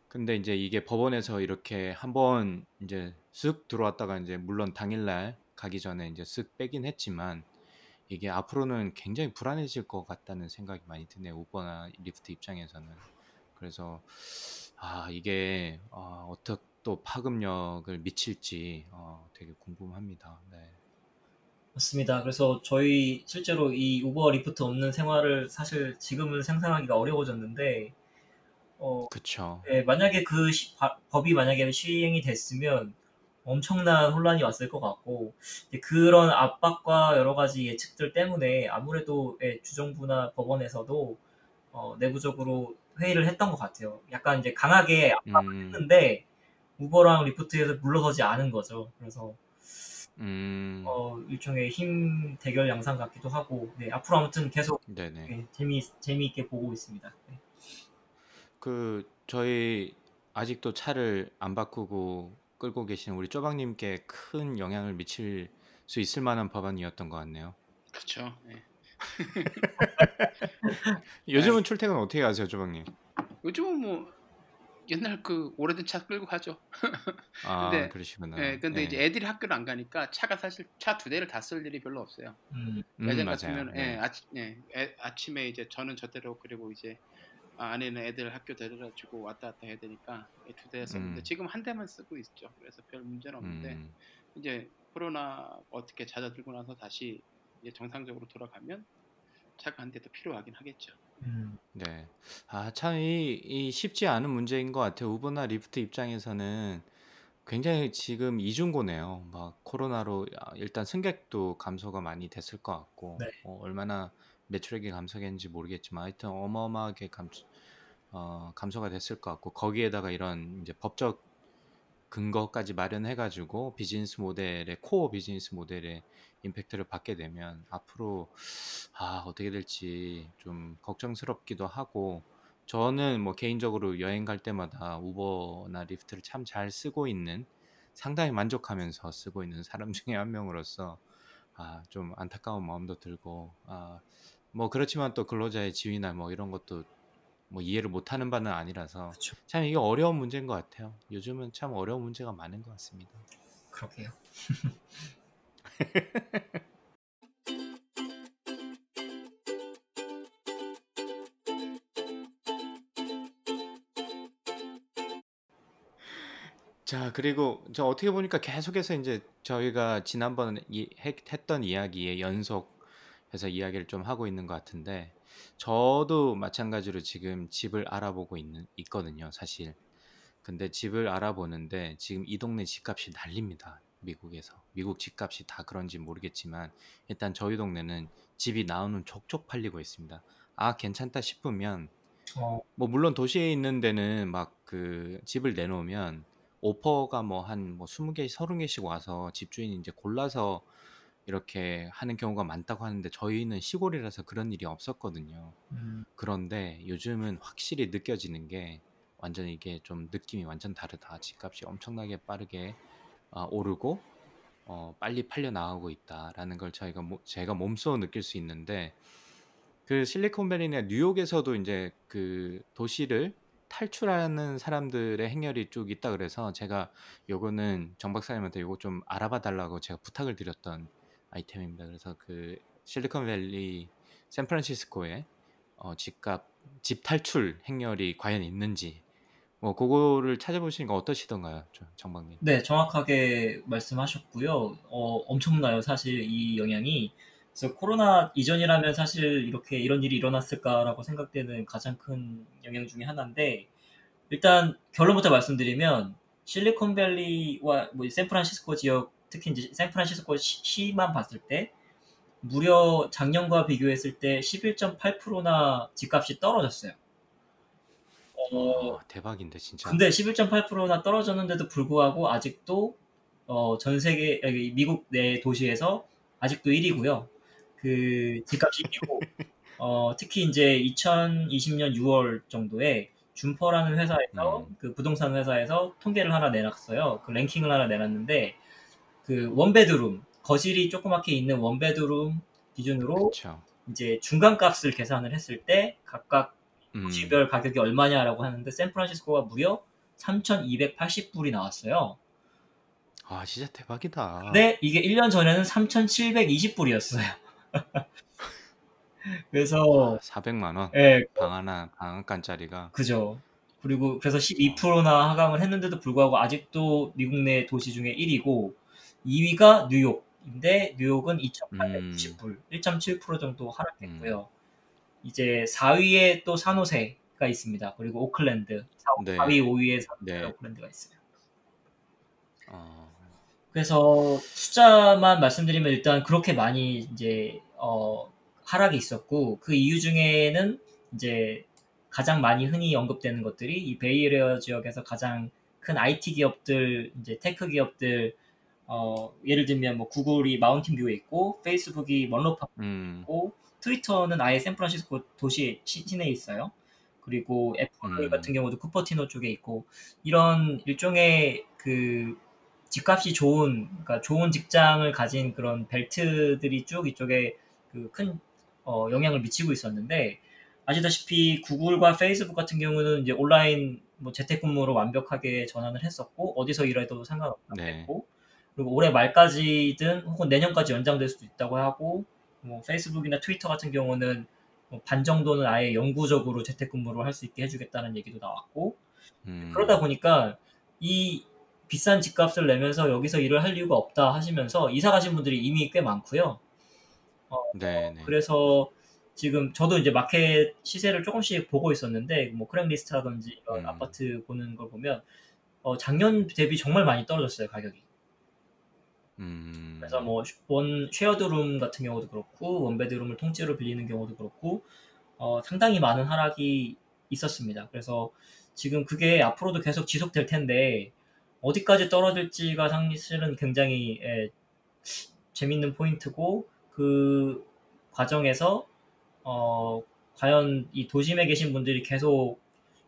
근데 이제 이게 법원에서 이렇게 한번 이제 쓱 들어왔다가 이제 물론 당일날 가기 전에 이제 쓱 빼긴 했지만 이게 앞으로는 굉장히 불안해질 것 같다는 생각이 많이 드네요 우버나 리프트 입장에서는 그래서 아 이게 어, 어떻게 또 파급력을 미칠지 어, 되게 궁금합니다. 네. 맞습니다. 그래서 저희 실제로 이 우버 리프트 없는 생활을 사실 지금은 상상하기가 어려워졌는데, 어, 그쵸. 네, 만약에 그 시- 바- 법이 만약에 시행이 됐으면 엄청난 혼란이 왔을 것 같고, 이제 그런 압박과 여러 가지 예측들 때문에 아무래도 예, 주정부나 법원에서도 어, 내부적으로 회의를 했던 것 같아요. 약간 이제 강하게 음, 했는데 우버랑 리프트에서 물러서지 않은 거죠. 그래서 음, 어, 일종의 힘 대결 양상 같기도 하고, 네, 앞으로 아무튼 계속 네네. 네, 재미 재미있게 보고 있습니다. 네. 그 저희 아직도 차를 안 바꾸고 끌고 계신 우리 쪼박님께 큰 영향을 미칠 수 있을 만한 법안이었던 것 같네요. 그렇죠. 예. 요즘은 출퇴근 어떻게 하세요, 쪼박님? 요즘은 뭐 옛날 그 오래된 차 끌고 가죠. 아, 근데- 그러시구나. 예, 근데 예. 이제 애들이 학교를 안 가니까 차가 사실 차 두 대를 다 쓸 일이 별로 없어요. 음, 음, 예전 맞아요. 같으면 네. 예, 아치, 예, 애- 아침에 이제 저는 저대로 그리고 이제 아, 아내는 애들 학교 데려다 주고 왔다 갔다 해야 되니까 두 대 썼는데 음. 지금 한 대만 쓰고 있죠. 그래서 별 문제는 없는데 음, 이제 코로나 어떻게 잦아들고 나서 다시 이제 정상적으로 돌아가면 차가 한 대 더 필요하긴 하겠죠. 음, 네. 아, 참, 이, 이 쉽지 않은 문제인 것 같아요. 우버나 리프트 입장에서는 굉장히 지금 이중고네요. 막 코로나로 아, 일단 승객도 감소가 많이 됐을 것 같고, 네. 어, 얼마나 매출액이 감소했는지 모르겠지만, 하여튼 어마어마하게 감소, 어, 감소가 됐을 것 같고, 거기에다가 이런 이제 법적 근거까지 마련해가지고 비즈니스 모델의 코어 비즈니스 모델의 임팩트를 받게 되면 앞으로 아 어떻게 될지 좀 걱정스럽기도 하고 저는 뭐 개인적으로 여행 갈 때마다 우버나 리프트를 참 잘 쓰고 있는 상당히 만족하면서 쓰고 있는 사람 중에 한 명으로서 아 좀 안타까운 마음도 들고 아 뭐 그렇지만 또 근로자의 지위나 뭐 이런 것도 뭐 이해를 못하는 바는 아니라서 그렇죠. 참 이게 어려운 문제인 것 같아요. 요즘은 참 어려운 문제가 많은 것 같습니다. 그러게요. 자, 그리고 저 어떻게 보니까 계속해서 이제 저희가 지난번 이, 했- 했던 이야기에 연속해서 이야기를 좀 하고 있는 것 같은데 저도 마찬가지로 지금 집을 알아보고 있는 있거든요, 사실. 근데 집을 알아보는데 지금 이 동네 집값이 난립니다. 미국에서. 미국 집값이 다 그런지 모르겠지만 일단 저희 동네는 집이 나오는 족족 팔리고 있습니다. 아, 괜찮다 싶으면 어, 뭐 물론 도시에 있는 데는 막 그 집을 내놓으면 오퍼가 뭐 한 뭐 20개, 30개씩 와서 집주인이 이제 골라서 이렇게 하는 경우가 많다고 하는데 저희는 시골이라서 그런 일이 없었거든요. 음, 그런데 요즘은 확실히 느껴지는 게 완전 이게 좀 느낌이 완전 다르다. 집값이 엄청나게 빠르게 아, 오르고 어, 빨리 팔려 나가고 있다라는 걸 저희가 모- 제가 몸소 느낄 수 있는데 그 실리콘밸리나 뉴욕에서도 이제 그 도시를 탈출하는 사람들의 행렬이 쭉 있다 그래서 제가 요거는 정 박사님한테 요거 좀 알아봐 달라고 제가 부탁을 드렸던 아이템입니다. 그래서 그 실리콘밸리 샌프란시스코에 어, 집값 집 탈출 행렬이 과연 있는지 뭐 그거를 찾아보시니까 어떠시던가요, 저- 정박님? 네, 정확하게 말씀하셨고요. 어, 엄청나요, 사실 이 영향이. 그래서 코로나 이전이라면 사실 이렇게 이런 일이 일어났을까라고 생각되는 가장 큰 영향 중에 하나인데, 일단 결론부터 말씀드리면 실리콘밸리와 뭐 샌프란시스코 지역, 특히 이제 샌프란시스코 시- 시만 봤을 때 무려 작년과 비교했을 때 11.8%나 집값이 떨어졌어요. 어, 와, 대박인데 진짜. 근데 11.8%나 떨어졌는데도 불구하고 아직도 어, 전 세계 미국 내 도시에서 아직도 1위고요. 그 집값이 1위고 어, 특히 이제 2020년 6월 정도에 준퍼라는 회사에서 음. 그 부동산 회사에서 통계를 하나 내놨어요. 그 랭킹을 하나 내놨는데 그 원베드룸 거실이 조그맣게 있는 원베드룸 기준으로 그렇죠. 이제 중간 값을 계산을 했을 때 각각 음. 도시별 가격이 얼마냐라고 하는데 샌프란시스코가 무려 3,280불이 나왔어요. 아 진짜 대박이다. 근데 이게 1년 전에는 3,720불이었어요. 그래서 400만 원. 예, 방 하나 방한 칸짜리가. 그죠. 그리고 그래서 12%나 하강을 했는데도 불구하고 아직도 미국 내 도시 중에 1위고 2위가 뉴욕인데 뉴욕은 2,890불, 1.7% 정도 하락했고요. 이제 4위에 또 산호세가 있습니다. 그리고 오클랜드, 4, 네. 4위, 5위에 산호세, 네. 오클랜드가 있어요. 어, 그래서 숫자만 말씀드리면 일단 그렇게 많이 이제 어, 하락이 있었고 그 이유 중에는 이제 가장 많이 흔히 언급되는 것들이 이 Bay Area 지역에서 가장 큰 IT 기업들 이제 tech 기업들 어, 예를 들면 뭐 구글이 마운틴 뷰에 있고 페이스북이 멘로파크에 음. 있고 트위터는 아예 샌프란시스코 도시 시- 시내에 있어요. 그리고 애플 음. 같은 경우도 쿠퍼티노 쪽에 있고 이런 일종의 그 집값이 좋은 그러니까 좋은 직장을 가진 그런 벨트들이 쭉 이쪽에 그 큰 어, 영향을 미치고 있었는데 아시다시피 구글과 페이스북 같은 경우는 이제 온라인 뭐 재택근무로 완벽하게 전환을 했었고 어디서 일해도 상관없다고 네. 했고 그리고 올해 말까지든 혹은 내년까지 연장될 수도 있다고 하고 뭐 페이스북이나 트위터 같은 경우는 뭐 반 정도는 아예 영구적으로 재택근무를 할 수 있게 해주겠다는 얘기도 나왔고 음. 그러다 보니까 이 비싼 집값을 내면서 여기서 일을 할 이유가 없다 하시면서 이사 가신 분들이 이미 꽤 많고요. 네, 네. 그래서 지금 저도 이제 마켓 시세를 조금씩 보고 있었는데 뭐 Craigslist라든지 이런 음. 아파트 보는 걸 보면 어, 작년 대비 정말 많이 떨어졌어요 가격이. 음. 그래서 뭐 원 쉐어드룸 같은 경우도 그렇고 원베드룸을 통째로 빌리는 경우도 그렇고 어, 상당히 많은 하락이 있었습니다. 그래서 지금 그게 앞으로도 계속 지속될 텐데 어디까지 떨어질지가 사실은 굉장히 예, 재밌는 포인트고 그 과정에서 어, 과연 이 도심에 계신 분들이 계속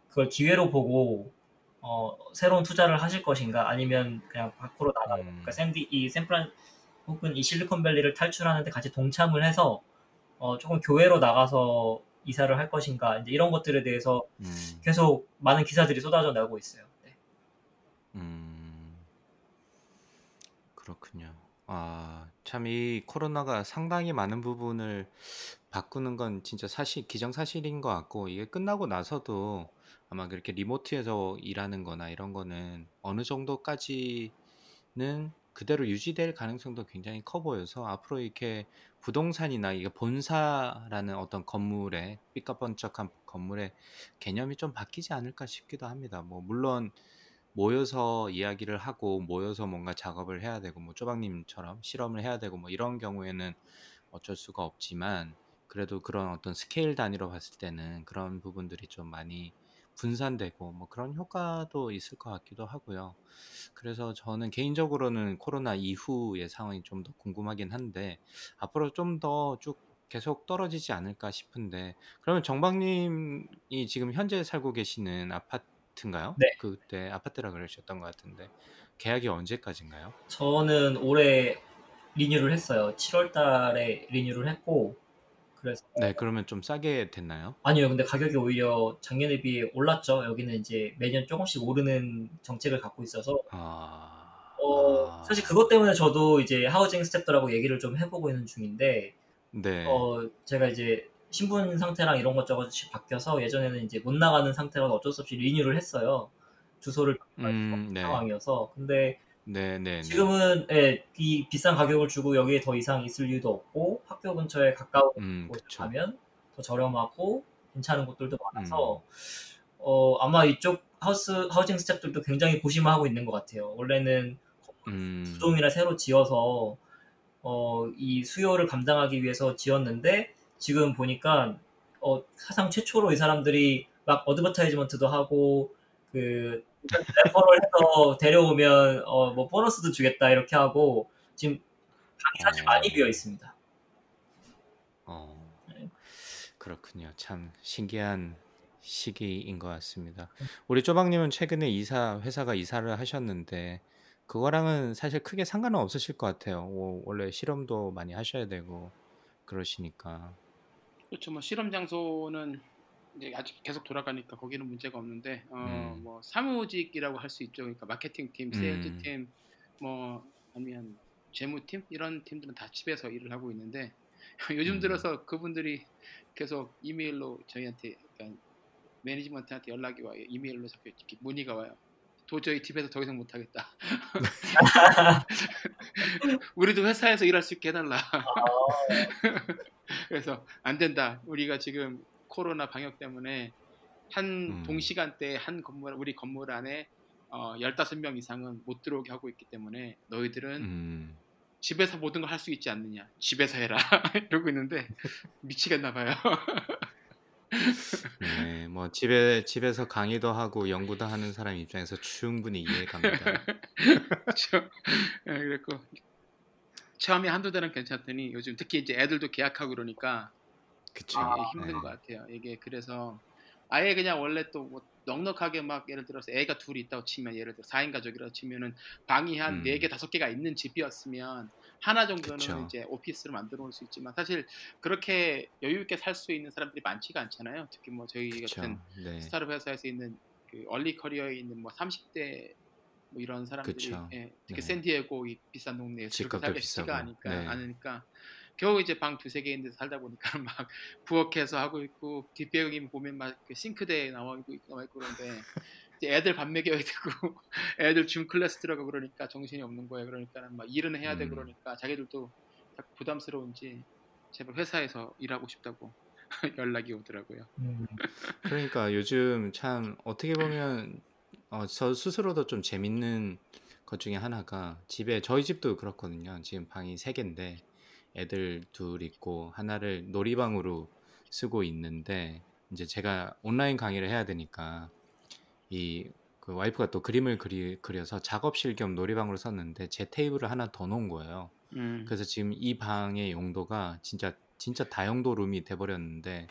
그걸 기회로 보고 어, 새로운 투자를 하실 것인가 아니면 그냥 밖으로 나가고 음. 그러니까 샌디 이 샌프란 혹은 이 실리콘밸리를 탈출하는데 같이 동참을 해서 어, 조금 교회로 나가서 이사를 할 것인가 이제 이런 것들에 대해서 음. 계속 많은 기사들이 쏟아져 나오고 있어요. 네. 음, 그렇군요. 아, 참 이 코로나가 상당히 많은 부분을 바꾸는 건 진짜 사실 기정사실인 것 같고 이게 끝나고 나서도 아마 그렇게 리모트에서 일하는 거나 이런 거는 어느 정도까지는 그대로 유지될 가능성도 굉장히 커 보여서 앞으로 이렇게 부동산이나 이게 본사라는 어떤 건물의 삐까번쩍한 건물의 개념이 좀 바뀌지 않을까 싶기도 합니다. 뭐 물론 모여서 이야기를 하고 모여서 뭔가 작업을 해야 되고 뭐 쪼박님처럼 실험을 해야 되고 뭐 이런 경우에는 어쩔 수가 없지만 그래도 그런 어떤 스케일 단위로 봤을 때는 그런 부분들이 좀 많이 분산되고 뭐 그런 효과도 있을 것 같기도 하고요. 그래서 저는 개인적으로는 코로나 이후의 상황이 좀 더 궁금하긴 한데 앞으로 좀 더 쭉 계속 떨어지지 않을까 싶은데 그러면 정박님이 지금 현재 살고 계시는 아파트인가요? 네. 그때 아파트라 그러셨던 것 같은데 계약이 언제까지인가요? 저는 올해 리뉴를 했어요. 7월 달에 리뉴를 했고 그래서 네, 그러면 좀 싸게 됐나요? 아니요. 근데 가격이 오히려 작년에 비해 올랐죠. 여기는 이제 매년 조금씩 오르는 정책을 갖고 있어서 아, 어, 아, 사실 그것 때문에 저도 이제 하우징 스텝들하고 얘기를 좀 해보고 있는 중인데 네, 어, 제가 이제 신분 상태랑 이런 것저것이 바뀌어서 예전에는 이제 못 나가는 상태라서 어쩔 수 없이 리뉴를 했어요. 주소를 바꿀 수 음, 없는 네, 상황이어서. 근데 네, 네, 네, 지금은 예, 이 비싼 가격을 주고 여기에 더 이상 있을 이유도 없고 학교 근처에 가까운 음, 곳에 그쵸. 가면 더 저렴하고 괜찮은 곳들도 많아서 음, 어, 아마 이쪽 house housing staff들도 굉장히 고심하고 있는 것 같아요. 원래는 두 음, 동이나 새로 지어서 어, 이 수요를 감당하기 위해서 지었는데 지금 보니까 어, 사상 최초로 이 사람들이 막 advertisement도 하고 그 레퍼럴 해서 데려오면 어, 뭐 보너스도 주겠다 이렇게 하고 지금 방이 사실 많이 어, 비어 있습니다. 어, 네. 그렇군요. 참 신기한 시기인 것 같습니다. 우리 쪼박님은 최근에 이사 회사가 이사를 하셨는데 그거랑은 사실 크게 상관은 없으실 것 같아요. 오, 원래 실험도 많이 하셔야 되고 그러시니까. 그렇죠. 뭐 실험 장소는 이제 아직 계속 돌아가니까 거기는 문제가 없는데 어, 음. 뭐 사무직이라고 할 수 있죠. 그러니까 마케팅 팀, 세일즈 음. 팀, 뭐 아니면 재무팀 이런 팀들은 다 집에서 일을 하고 있는데 요즘 음. 들어서 그분들이 계속 이메일로 저희한테 그러니까 management한테 연락이 와요. 이메일로 이렇게 문의가 와요. 도저히 집에서 더 이상 못하겠다. 우리도 회사에서 일할 수 있게 해달라. 그래서 안 된다. 우리가 지금 코로나 방역 때문에 한 음. 동시간대에 한 건물 우리 건물 안에 어, 15명 이상은 못 들어오게 하고 있기 때문에 너희들은 음. 집에서 모든 걸 할 수 있지 않느냐. 집에서 해라. 이러고 있는데 미치겠나 봐요. 네, 뭐 집에 집에서 강의도 하고 연구도 하는 사람 입장에서 충분히 이해갑니다. 그렇죠. 예, 그랬고 처음에 한두 달은 괜찮더니 요즘 특히 이제 애들도 계약하고 그러니까 그쵸? 이게 힘든 네. 것 같아요. 이게 그래서 아예 그냥 원래 또 뭐 넉넉하게 막 예를 들어서 애가 둘이 있다고 치면 예를 들어 4인 가족이라고 치면은 방이 한 음. 네개 다섯 개가 있는 집이었으면 하나 정도는 그쵸. 이제 오피스로 만들어 놓을 수 있지만 사실 그렇게 여유 있게 살 수 있는 사람들이 많지가 않잖아요. 특히 뭐 저희 그쵸? 같은 네. 스타트업 회사에서 있는 그 얼리 커리어에 있는 뭐 30대 뭐 이런 사람들이. 예, 특히 네. 샌디에고 이 비싼 동네에 그렇게 집값도 살기 비싸고. 쉽지가 않으니까 네. 않으니까 겨우 이제 방 두세 개 있는 데 살다 보니까 막 부엌에서 하고 있고 뒷배경이 보면 막그 싱크대에 나와 있고 나와 있고 그런데 이제 애들 밥 먹여야 되고 애들 줌 클래스 들어가고 그러니까 정신이 없는 거예요. 그러니까 막 일은 해야 되고 음. 그러니까 자기들도 자꾸 부담스러운지 제발 회사에서 일하고 싶다고 연락이 오더라고요. 음. 그러니까 요즘 참 어떻게 보면 어, 저 스스로도 좀 재밌는 것 중에 하나가 집에 저희 집도 그렇거든요. 지금 방이 세 개인데 애들 둘 있고 하나를 놀이방으로 쓰고 있는데 이제 제가 온라인 강의를 해야 되니까 이 그 와이프가 또 그림을 그리, 그려서 작업실 겸 놀이방으로 썼는데 제 테이블을 하나 더 놓은 거예요. 음. 그래서 지금 이 방의 용도가 진짜 진짜 다용도 룸이 돼버렸는데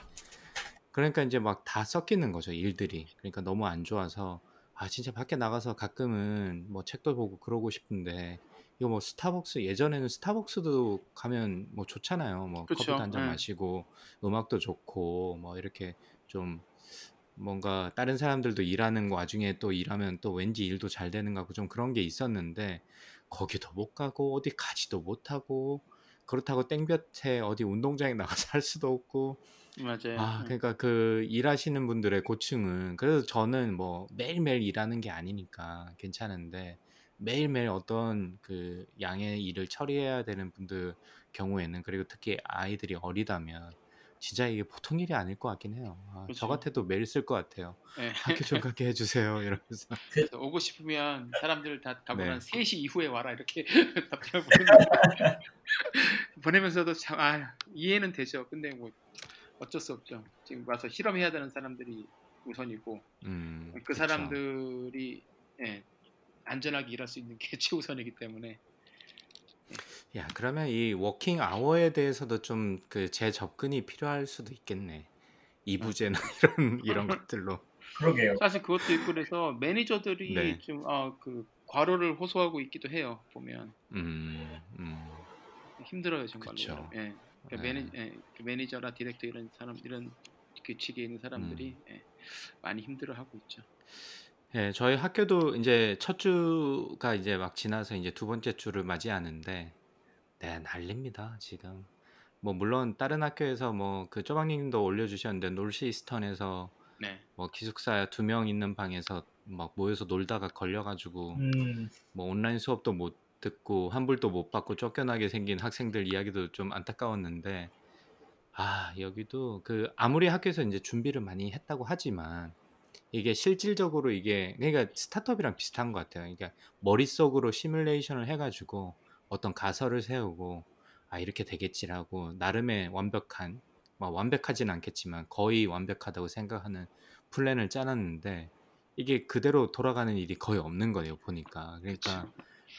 그러니까 이제 막 다 섞이는 거죠 일들이 그러니까 너무 안 좋아서 아 진짜 밖에 나가서 가끔은 뭐 책도 보고 그러고 싶은데 이거 뭐 스타벅스 예전에는 스타벅스도 가면 뭐 좋잖아요 뭐 그쵸, 커피도 한잔 예. 마시고 음악도 좋고 뭐 이렇게 좀 뭔가 다른 사람들도 일하는 거 와중에 또 일하면 또 왠지 일도 잘 되는 것 같고 좀 그런 게 있었는데 거기도 못 가고 어디 가지도 못하고 그렇다고 땡볕에 어디 운동장에 나가서 할 수도 없고 맞아요. 아 음. 그러니까 그 일하시는 분들의 고충은 그래서 저는 뭐 매일매일 일하는 게 아니니까 괜찮은데 매일매일 어떤 그 양의 일을 처리해야 되는 분들 경우에는 그리고 특히 아이들이 어리다면 진짜 이게 보통 일이 아닐 것 같긴 해요. 아, 저. 같아도 매일 쓸 것 같아요. 예. 학교 좀 가게 해주세요 이러면서. 그래서 오고 싶으면 사람들 다 가고 네. 한 3시 이후에 와라 이렇게 답장을 보내면서 보내면서도 참 아, 이해는 되죠. 근데 뭐 어쩔 수 없죠. 지금 와서 실험해야 되는 사람들이 우선이고 음, 그 그쵸. 사람들이 예, 안전하게 일할 수 있는 게 최우선이기 때문에 야 그러면 이 working hour에 대해서도 좀 그 재접근이 필요할 수도 있겠네. 이부제나 이런 이런 것들로. 그러게요. 사실 그것도 있고 그래서 매니저들이 네. 좀 어, 그 과로를 호소하고 있기도 해요. 보면 음, 음, 힘들어요 정말로. 그쵸. 예. 그 네. 매니, 예, 그 매니저나 디렉터 이런 사람 이런 직급에 있는 사람들이 음. 예, 많이 힘들어하고 있죠. 예, 저희 학교도 이제 첫 주가 이제 막 지나서 이제 두 번째 주를 맞이하는데, 네, 난립니다, 지금. 뭐, 물론 다른 학교에서 뭐, 그 조박님도 올려주셨는데, Northeastern에서 네. 뭐, 기숙사 두명 있는 방에서 막 모여서 놀다가 걸려 가지고, 음, 뭐, 온라인 수업도 못 듣고, 환불도 못 받고 쫓겨나게 생긴 학생들 이야기도 좀 안타까웠는데, 아, 여기도 그, 아무리 학교에서 이제 준비를 많이 했다고 하지만, 이게 실질적으로 이게 그러니까 스타트업이랑 비슷한 것 같아요. 그러니까 머릿속으로 시뮬레이션을 해가지고 어떤 가설을 세우고 아 이렇게 되겠지라고 나름의 완벽한 뭐 완벽하진 않겠지만 거의 완벽하다고 생각하는 플랜을 짜놨는데 이게 그대로 돌아가는 일이 거의 없는 거예요 보니까 그러니까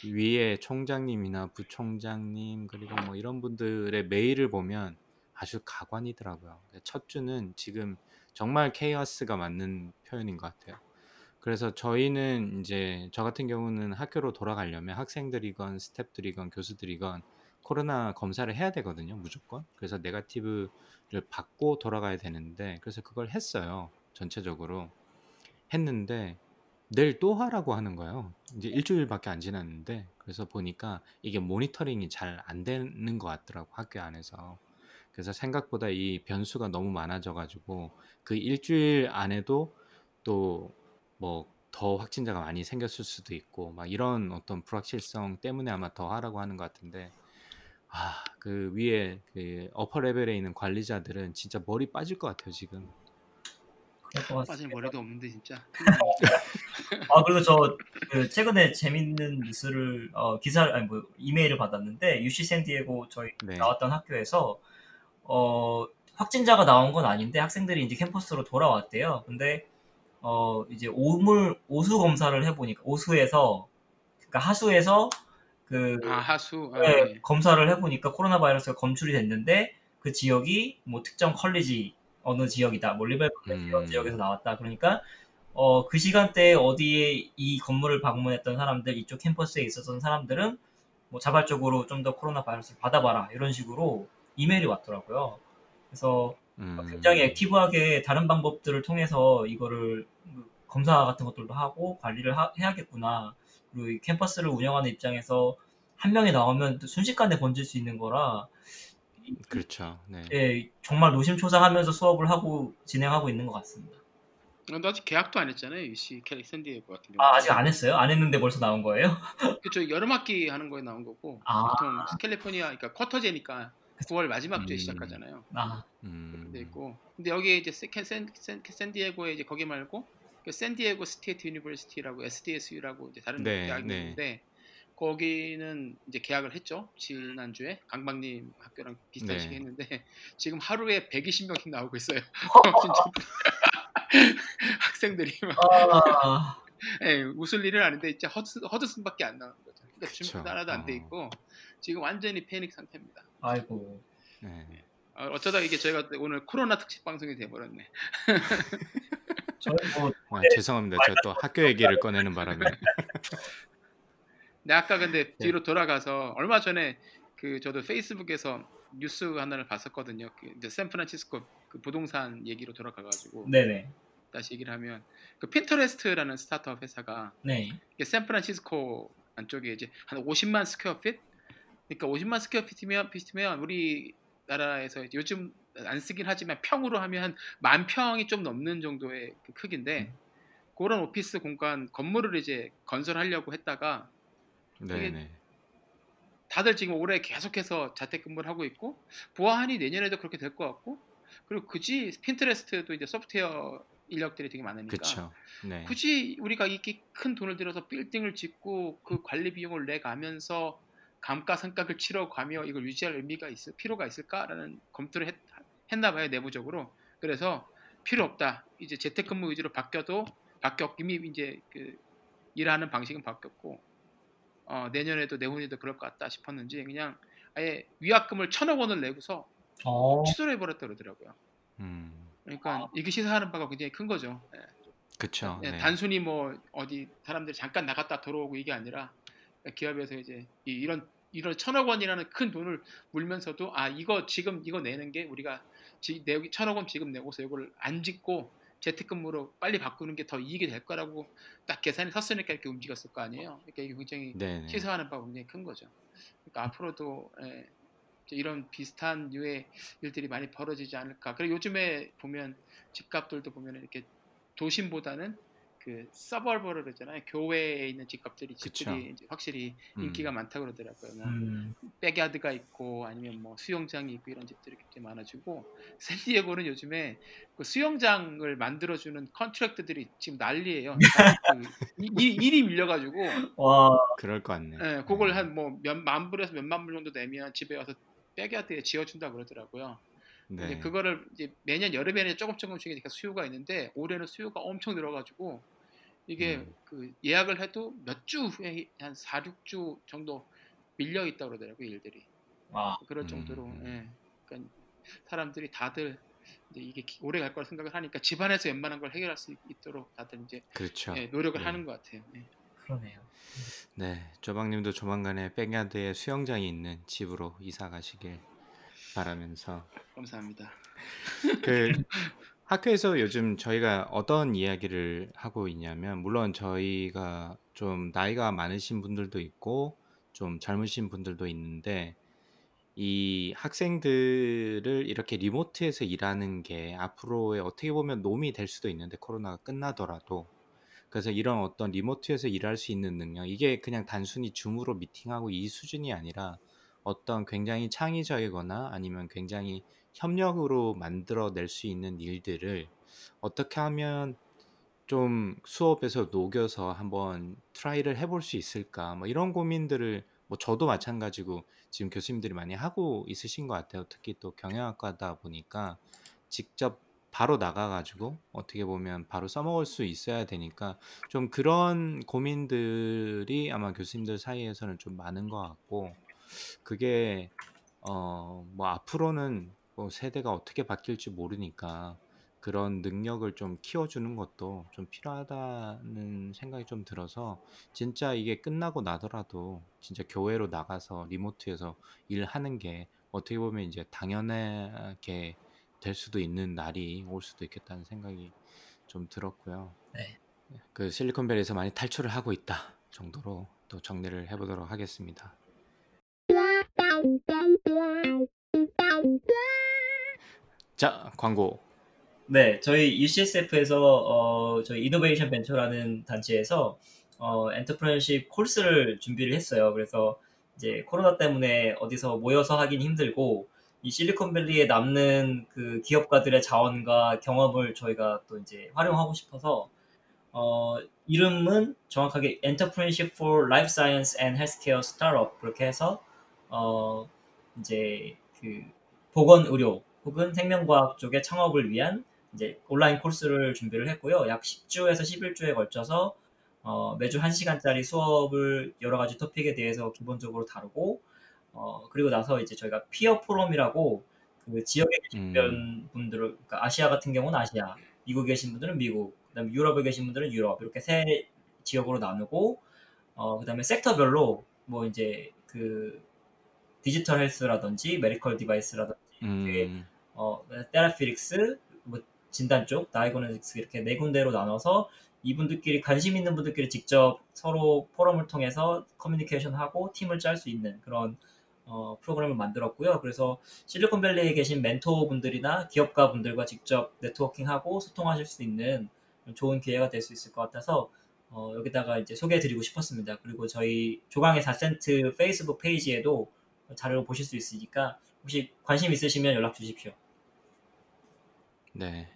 위에 총장님이나 부총장님 그리고 뭐 이런 분들의 메일을 보면 아주 가관이더라고요. 첫 주는 지금 정말 케이어스가 맞는 표현인 것 같아요. 그래서 저희는 이제 저 같은 경우는 학교로 돌아가려면 학생들이건 스태프들이건 교수들이건 코로나 검사를 해야 되거든요, 무조건. 그래서 네가티브를 받고 돌아가야 되는데 그래서 그걸 했어요. 전체적으로 했는데 내일 또 하라고 하는 거예요. 이제 일주일밖에 안 지났는데 그래서 보니까 이게 모니터링이 잘 안 되는 것 같더라고 학교 안에서. 그래서 생각보다 이 변수가 너무 많아져 가지고 그 일주일 안에도 또 뭐 더 확진자가 많이 생겼을 수도 있고 막 이런 어떤 불확실성 때문에 아마 더 하라고 하는 것 같은데 아, 그 위에 그 어퍼 레벨에 있는 관리자들은 진짜 머리 빠질 것 같아요, 지금. 빠질. 머리도 없는데 진짜. 아 그리고 저 그 최근에 재밌는 뉴스를 어, 기사를 아니 뭐 이메일을 받았는데 UC 샌디에고 저희 네. 나왔던 학교에서 어, 확진자가 나온 건 아닌데 학생들이 이제 캠퍼스로 돌아왔대요. 근데 어, 이제 오물 오수 검사를 해보니까 오수에서 그러니까 하수에서 그 아 하수. 아, 네, 네. 검사를 해보니까 코로나 바이러스가 검출이 됐는데 그 지역이 뭐 특정 컬리지 어느 지역이다, 뭐 리벨 컬리지 이런 음. 지역에서 나왔다. 그러니까 어, 그 시간대에 어디에 이 건물을 방문했던 사람들, 이쪽 캠퍼스에 있었던 사람들은 뭐 자발적으로 좀 더 코로나 바이러스를 받아봐라 이런 식으로 이메일이 왔더라고요. 그래서 음. 굉장히 액티브하게 다른 방법들을 통해서 이거를 그 검사 같은 것들도 하고 관리를 하- 해야겠구나. 그리고 이 캠퍼스를 운영하는 입장에서 한 명이 나오면 또 순식간에 번질 수 있는 거라 그렇죠. 네. 예, 정말 노심초사하면서 수업을 하고 진행하고 있는 것 같습니다. 너 아직 계약도 안 했잖아요. UC 캘리샌디에고 같은 경우. 아, 아직 안 했어요? 안 했는데 벌써 나온 거예요? 그쵸 여름 학기 하는 거에 나온 거고 아. 보통 캘리포니아 그러니까 quarter제니까 9월 마지막 주에 음. 시작하잖아요. 아, 음. 돼 있고 근데 여기 이제 샌, 샌, 샌, 샌디에고에 이제 거기 말고 그 San Diego State University라고 SDSU라고 이제 다른 네, 대학이 네. 있는데 거기는 이제 계약을 했죠 지난주에 강박님 학교랑 비슷한 네. 시기 했는데 지금 하루에 120명씩 나오고 있어요 진짜 학생들이 막 아, 예, 웃을 일은 아닌데 진짜 허드, 허드슨밖에 안 나오는 거죠 그러니까 그쵸. 준비 하나도 안돼 어. 있고 지금 완전히 패닉 상태입니다 아이고. 네. 어, 어쩌다 이게 저희가 오늘 코로나 특집 방송이 돼버렸네 저희 뭐, 아, 죄송합니다. 저 또 학교 얘기를 꺼내는 바람에. 네 아까 근데 네. 뒤로 돌아가서 얼마 전에 그 저도 페이스북에서 뉴스 하나를 봤었거든요. 그 이제 샌프란시스코 그 부동산 얘기로 돌아가가지고 네네. 다시 얘기를 하면 그 Pinterest라는 스타트업 회사가 네. 샌프란시스코 안쪽에 이제 한 50만 square feet 그러니까 50만 square feet이면 feet이면 우리 나라에서 요즘 안 쓰긴 하지만 평으로 하면 한만 평이 좀 넘는 정도의 그 크기인데 그런 오피스 공간 건물을 이제 건설하려고 했다가 네, 네. 다들 지금 올해 계속해서 자택근무를 하고 있고 보아하니 내년에도 그렇게 될 것 같고 그리고 굳이 핀트레스트도 이제 소프트웨어 인력들이 되게 많으니까. 네. 굳이 우리가 이렇게 큰 돈을 들여서 빌딩을 짓고 그 관리 비용을 내 가면서 감가상각을 치러 가며 이걸 유지할 의미가 있을 필요가 있을까라는 검토를 했, 했나 봐요 내부적으로 그래서 필요 없다 이제 재택근무 위주로 바뀌어도 바뀌었 이미 이제 그 일하는 방식은 바뀌었고 어, 내년에도 내후년에도 그럴 것 같다 싶었는지 그냥 아예 위약금을 천억 원을 내고서 어, 취소를 해버렸다 그러더라고요 음. 그러니까 이게 시사하는 바가 굉장히 큰 거죠 예. 그렇죠. 예, 네. 단순히 뭐 어디 사람들이 잠깐 나갔다 들어오고 이게 아니라 기업에서 이제 이- 이런 이런 천억 원이라는 큰 돈을 물면서도 아 이거 지금 이거 내는 게 우리가 지, 내 천억 원 지금 내고서 이걸 안 짓고 재택근무로 빨리 바꾸는 게 더 이익이 될 거라고 딱 계산이 섰으니까 이렇게 움직였을 거 아니에요. 그러니까 이게 굉장히 네, 네. 시사하는 바가 굉장히 큰 거죠. 그러니까 앞으로도 예, 이런 비슷한 류의 일들이 많이 벌어지지 않을까. 그리고 요즘에 보면 집값들도 보면 이렇게 도심보다는 그 서버버를 그러잖아요. 교외에 있는 집값들이 집들이. 이제 확실히 음. 인기가 많다 고 그러더라고요. 뭐 음, 백야드가 있고 아니면 뭐 수영장이 있고 이런 집들이 굉장히 많아지고 샌디에고는 요즘에 그 수영장을 만들어주는 컨트랙트들이 지금 난리예요. 그 이- 이- 일이 밀려가지고 와, 그럴 것 같네. 예, 그걸 한 뭐 몇 만 불에서 몇만 불 정도 내면 집에 와서 백야드에 지어준다 고 그러더라고요. 네. 근데 그거를 이제 매년 여름에는 조금 조금씩 수요가 있는데 올해는 수요가 엄청 늘어가지고 이게 음. 그 예약을 해도 몇 주 후에 한 4, 6주 정도 밀려 있다 고 그러더라고요 일들이 와, 그럴 음, 정도로 음. 예. 그러니까 사람들이 다들 이제 이게 기- 오래 갈 거라 생각을 하니까 집안에서 웬만한 걸 해결할 수 있- 있도록 다들 이제 그렇죠. 예, 노력을 네. 하는 것 같아요. 예. 그러네요. 네, 조박님도 조만간에 백야드에 수영장이 있는 집으로 이사 가시길 바라면서 감사합니다. 그 학교에서 요즘 저희가 어떤 이야기를 하고 있냐면 물론 저희가 좀 나이가 많으신 분들도 있고 좀 젊으신 분들도 있는데 이 학생들을 이렇게 remote에서 일하는 게 앞으로의 어떻게 보면 norm이 될 수도 있는데 코로나가 끝나더라도. 그래서 이런 어떤 remote에서 일할 수 있는 능력 이게 그냥 단순히 Zoom으로 미팅하고 이 수준이 아니라 어떤 굉장히 창의적이거나 아니면 굉장히 협력으로 만들어낼 수 있는 일들을 어떻게 하면 좀 수업에서 녹여서 한번 try를 해볼 수 있을까 뭐 이런 고민들을 뭐 저도 마찬가지고 지금 교수님들이 많이 하고 있으신 것 같아요. 특히 또 경영학과다 보니까 직접 바로 나가가지고 어떻게 보면 바로 써먹을 수 있어야 되니까 좀 그런 고민들이 아마 교수님들 사이에서는 좀 많은 것 같고 그게 어 뭐 앞으로는 뭐 세대가 어떻게 바뀔지 모르니까 그런 능력을 좀 키워주는 것도 좀 필요하다는 생각이 좀 들어서 진짜 이게 끝나고 나더라도 진짜 교회로 나가서 리모트에서 일하는 게 어떻게 보면 이제 당연하게 될 수도 있는 날이 올 수도 있겠다는 생각이 좀 들었고요. 네. 그 실리콘밸리에서 많이 탈출을 하고 있다 정도로 또 정리를 해보도록 하겠습니다. 자 광고 네, 저희 UCSF에서 어, 저희 Innovation Venture라는 단체에서 어, entrepreneurship 코스를 준비를 했어요. 그래서 이제 코로나 때문에 어디서 모여서 하긴 힘들고 이 실리콘밸리에 남는 그 기업가들의 자원과 경험을 저희가 또 이제 활용하고 싶어서 어, 이름은 정확하게 Entrepreneurship for Life Science and Healthcare Startup 그렇게 해서 어, 이제 그 보건 의료 혹은 생명과학 쪽의 창업을 위한 이제 온라인 코스를 준비를 했고요. 약 10주에서 11주에 걸쳐서 어, 매주 1시간짜리 수업을 여러 가지 토픽에 대해서 기본적으로 다루고 어, 그리고 나서 이제 저희가 peer 포럼이라고 그 지역에 계신 음. 분들을 그러니까 아시아 같은 경우는 아시아, 미국에 계신 분들은 미국, 그다음에 유럽에 계신 분들은 유럽 이렇게 세 지역으로 나누고 어, 그다음에 sector별로 뭐 이제 그 digital health라든지 medical device라든지 음, 어, therapeutics, 뭐 진단 쪽, diagnostics 이렇게 네 군데로 나눠서 이분들끼리 관심 있는 분들끼리 직접 서로 포럼을 통해서 커뮤니케이션하고 팀을 짤 수 있는 그런 어, 프로그램을 만들었고요. 그래서 실리콘밸리에 계신 멘토분들이나 기업가 분들과 직접 networking하고 소통하실 수 있는 좋은 기회가 될 수 있을 것 같아서 어, 여기다가 이제 소개해드리고 싶었습니다. 그리고 저희 조강의 4센트 페이스북 페이지에도 자료를 보실 수 있으니까 혹시 관심 있으시면 연락 주십시오. 네.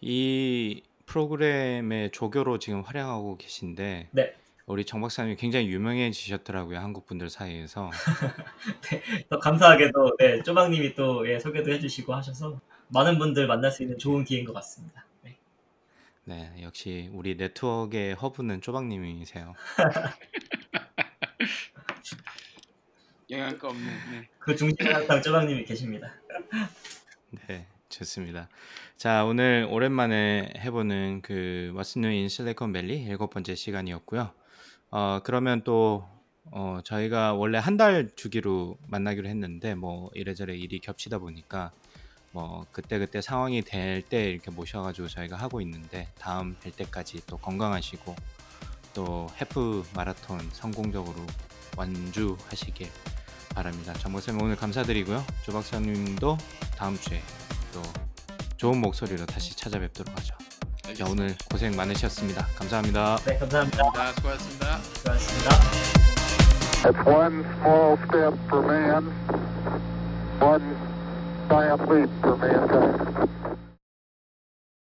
이 프로그램의 조교로 지금 활약하고 계신데 네. 우리 정 박사님이 굉장히 유명해지셨더라고요. 한국 분들 사이에서. 또 감사하게도 네, 쪼박님이 또 예, 소개도 해주시고 하셔서 많은 분들 만날 수 있는 좋은 기회인 것 같습니다. 네. 네, 역시 우리 네트워크의 허브는 쪼박님이세요. 영양가 없는. 네. 그 중심에 항상 쪼박님이 계십니다. 네, 좋습니다. 자, 오늘 오랜만에 해보는 그 Silicon Valley 일곱 번째 시간이었고요. 어, 그러면 또 어, 저희가 원래 한 달 주기로 만나기로 했는데 뭐 이래저래 일이 겹치다 보니까 뭐 그때그때 상황이 될 때 이렇게 모셔가지고 저희가 하고 있는데 다음 뵐 때까지 또 건강하시고 또 해프 마라톤 성공적으로 완주하시길 바랍니다. 정 박사님 오늘 감사드리고요. 조 박사님도 다음 주에 또 좋은 목소리로 다시 찾아뵙도록 하죠. 자. 오늘 고생 많으셨습니다. 감사합니다. 네, 감사합니다. 감사합니다. 수고하셨습니다. 수고하셨습니다. It's one small step for man, one giant leap for mankind.